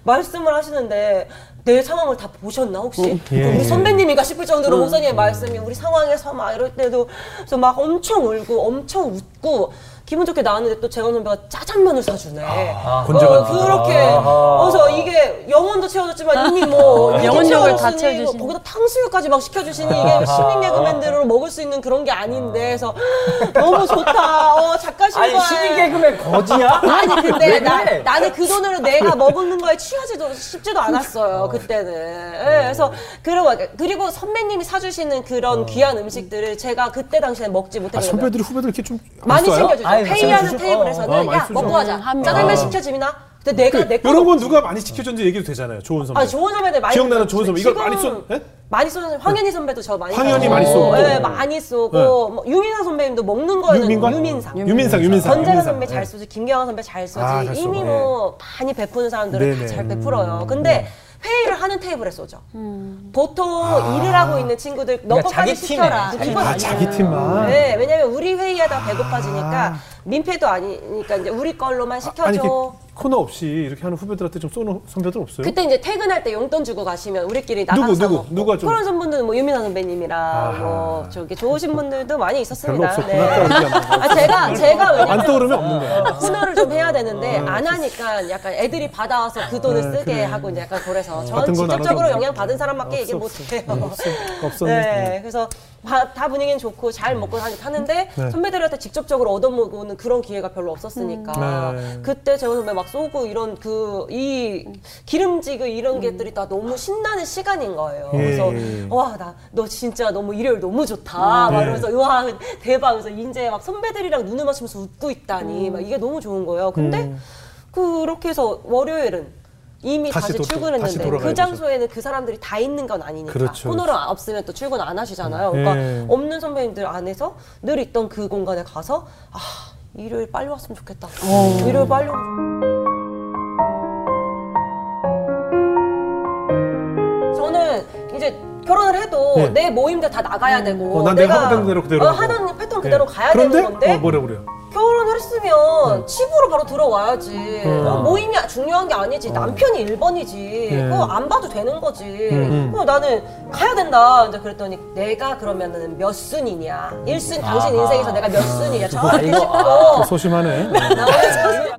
[SPEAKER 2] 말씀을 하시는데 내 상황을 다 보셨나 혹시?
[SPEAKER 1] 예.
[SPEAKER 2] 우리 선배님이가 싶을 정도로 목사님의 말씀이 우리 상황에서 막 이럴 때도 그래서 막 엄청 울고 엄청 웃고 기분 좋게 나왔는데 또 재원 선배가 짜장면을 사주네. 어,
[SPEAKER 1] 권재관
[SPEAKER 2] 그렇게
[SPEAKER 4] 아하.
[SPEAKER 2] 그래서 이게 영혼도 채워줬지만 이미 뭐 이렇게
[SPEAKER 5] 영혼력을 다
[SPEAKER 2] 채워줬으니
[SPEAKER 5] 채워주시네.
[SPEAKER 2] 거기다 탕수육까지 막 시켜주시니 이게 시민 개그맨들로 먹을 수 있는 그런 게 아닌데 그래서 너무 좋다. 어 작가 신발.
[SPEAKER 4] 아니, 신인 개그맨 거지야?
[SPEAKER 2] 아니 근데
[SPEAKER 4] 왜
[SPEAKER 2] 나? 나는 그 돈으로 내가 먹는 거에 취하지도 싶지도 않았어요 그때는 예, 그래서 그리고 그리고 선배님이 사주시는 그런 귀한 음식들을 제가 그때 당시에 먹지
[SPEAKER 1] 아,
[SPEAKER 2] 못했거든요
[SPEAKER 1] 선배들이 후배들 이렇게 좀
[SPEAKER 2] 많이? 챙겨주죠
[SPEAKER 4] 아이,
[SPEAKER 2] 회의하는? 테이블에서는
[SPEAKER 1] 어, 어, 많이
[SPEAKER 2] 야. 먹고 가자
[SPEAKER 5] 음, 한
[SPEAKER 2] 짜장면
[SPEAKER 1] 명.
[SPEAKER 2] 시켜 지민아 근데 내가 내거
[SPEAKER 1] 이런 건 누가 많이 지켜줬는지 얘기도 되잖아요. 좋은 선배.
[SPEAKER 2] 아 좋은 선배들 많이
[SPEAKER 1] 기억나는 좋은 선배. 이걸 많이 쏘- 예?
[SPEAKER 2] 많이 쏘는 황현희 선배도 저 많이
[SPEAKER 1] 황현희
[SPEAKER 2] 쏘고,
[SPEAKER 1] 많이 쏘고.
[SPEAKER 2] 예, 많이 쏘고
[SPEAKER 1] 네.
[SPEAKER 2] 뭐 유민상 선배님도 먹는 거에는
[SPEAKER 1] 유민관?
[SPEAKER 2] 유민상
[SPEAKER 1] 유민상, 유민상. 유민상.
[SPEAKER 2] 선배 잘
[SPEAKER 1] 예.
[SPEAKER 2] 쏘지, 김경아 선배 잘 쏘지.
[SPEAKER 1] 아, 잘
[SPEAKER 2] 이미
[SPEAKER 1] 예.
[SPEAKER 2] 뭐 많이 베푸는 사람들은. 다 잘 베풀어요. 근데 회의를 하는 테이블에 쏘죠.
[SPEAKER 5] 음.
[SPEAKER 2] 보통 일을 하고 있는 친구들 너
[SPEAKER 4] 그러니까
[SPEAKER 2] 것까지
[SPEAKER 4] 자기
[SPEAKER 2] 시켜라.
[SPEAKER 4] 팀에,
[SPEAKER 2] 이건
[SPEAKER 1] 아. 자기 팀만.
[SPEAKER 2] 네, 왜냐면 우리 회의하다 배고파지니까 민폐도 아니니까 이제 우리 걸로만 시켜줘.
[SPEAKER 1] 아니 이렇게 코너 없이 이렇게 하는 후배들한테 좀 쏘는 선배들 없어요?
[SPEAKER 2] 그때 이제 퇴근할 때 용돈 주고 가시면 우리끼리
[SPEAKER 1] 누구,
[SPEAKER 2] 나가서
[SPEAKER 1] 누구?
[SPEAKER 2] 먹고.
[SPEAKER 1] 누가 좀-
[SPEAKER 2] 그런 선분들은 뭐 유민아 선배님이랑
[SPEAKER 1] 아하.
[SPEAKER 2] 뭐 저기 좋으신 분들도 많이 있었습니다.
[SPEAKER 1] 별로 없었구나. 않는
[SPEAKER 2] 아 제가 제가 왜냐면
[SPEAKER 1] 안 떠오르면 없는 거야.
[SPEAKER 2] 코너를 좀 해야 되는데 안 하니까 약간 애들이 받아와서 그 돈을
[SPEAKER 1] 네,
[SPEAKER 2] 쓰게
[SPEAKER 1] 그래.
[SPEAKER 2] 하고 이제 약간 그래서 저는
[SPEAKER 1] 건
[SPEAKER 2] 직접적으로 영향 받은 사람밖에 얘기 못
[SPEAKER 1] 없어,
[SPEAKER 2] 해요.
[SPEAKER 1] 없었네.
[SPEAKER 2] 네, 그래서 다, 다 분위기는 좋고 잘 먹고 하- 하는데
[SPEAKER 1] 네.
[SPEAKER 2] 선배들한테 직접적으로 얻어먹는 그런 기회가 별로 없었으니까
[SPEAKER 1] 네.
[SPEAKER 2] 그때 재원 선배 막 쏘고 이런 그 이 기름지고 이런 게들이 다 너무 신나는 시간인 거예요.
[SPEAKER 1] 예,
[SPEAKER 2] 그래서
[SPEAKER 1] 예.
[SPEAKER 2] 와나 너 진짜 너무 일요일 너무 좋다. 막
[SPEAKER 1] 네.
[SPEAKER 2] 이러면서 와 대박. 그래서 이제 막 선배들이랑 눈을 맞추면서 웃고 있다니 막 이게 너무 좋은 거예요. 근데
[SPEAKER 1] 음.
[SPEAKER 2] 그렇게 해서 월요일은 이미
[SPEAKER 1] 다시
[SPEAKER 2] 다시,
[SPEAKER 1] 또- 다시
[SPEAKER 2] 출근했는데
[SPEAKER 1] 돌아가야
[SPEAKER 2] 그. 장소에는 그 사람들이 다 있는 건 아니니까
[SPEAKER 1] 그렇죠,
[SPEAKER 2] 코너를 없으면 또 출근 안 하시잖아요. 그러니까
[SPEAKER 1] 예.
[SPEAKER 2] 없는 선배님들 안에서 늘 있던 그 공간에 가서 아 일요일 빨리 왔으면 좋겠다.
[SPEAKER 1] 어.
[SPEAKER 2] 일요일 빨리. 결혼을 해도
[SPEAKER 1] 예.
[SPEAKER 2] 내 모임들 다 나가야 되고
[SPEAKER 1] 어, 난 내가 하던 대로 그대로
[SPEAKER 2] 어,
[SPEAKER 1] 하고.
[SPEAKER 2] 하던 패턴
[SPEAKER 1] 예.
[SPEAKER 2] 그대로 가야
[SPEAKER 1] 그런데?
[SPEAKER 2] 되는 건데
[SPEAKER 1] 어, 뭐래 그래요?
[SPEAKER 2] 결혼을 했으면 집으로 바로 들어와야지.
[SPEAKER 1] 음.
[SPEAKER 2] 어, 모임이 중요한 게 아니지. 남편이 1번이지.
[SPEAKER 1] 예.
[SPEAKER 2] 그거 안 봐도 되는 거지.
[SPEAKER 1] 음.
[SPEAKER 2] 그럼 나는 가야 된다. 이제 그랬더니 내가 그러면은 몇 순이냐. 1순 당신
[SPEAKER 4] 아하.
[SPEAKER 2] 인생에서 내가 몇 순이냐. 정확히 짚고
[SPEAKER 1] 소심하네.
[SPEAKER 2] 나오면서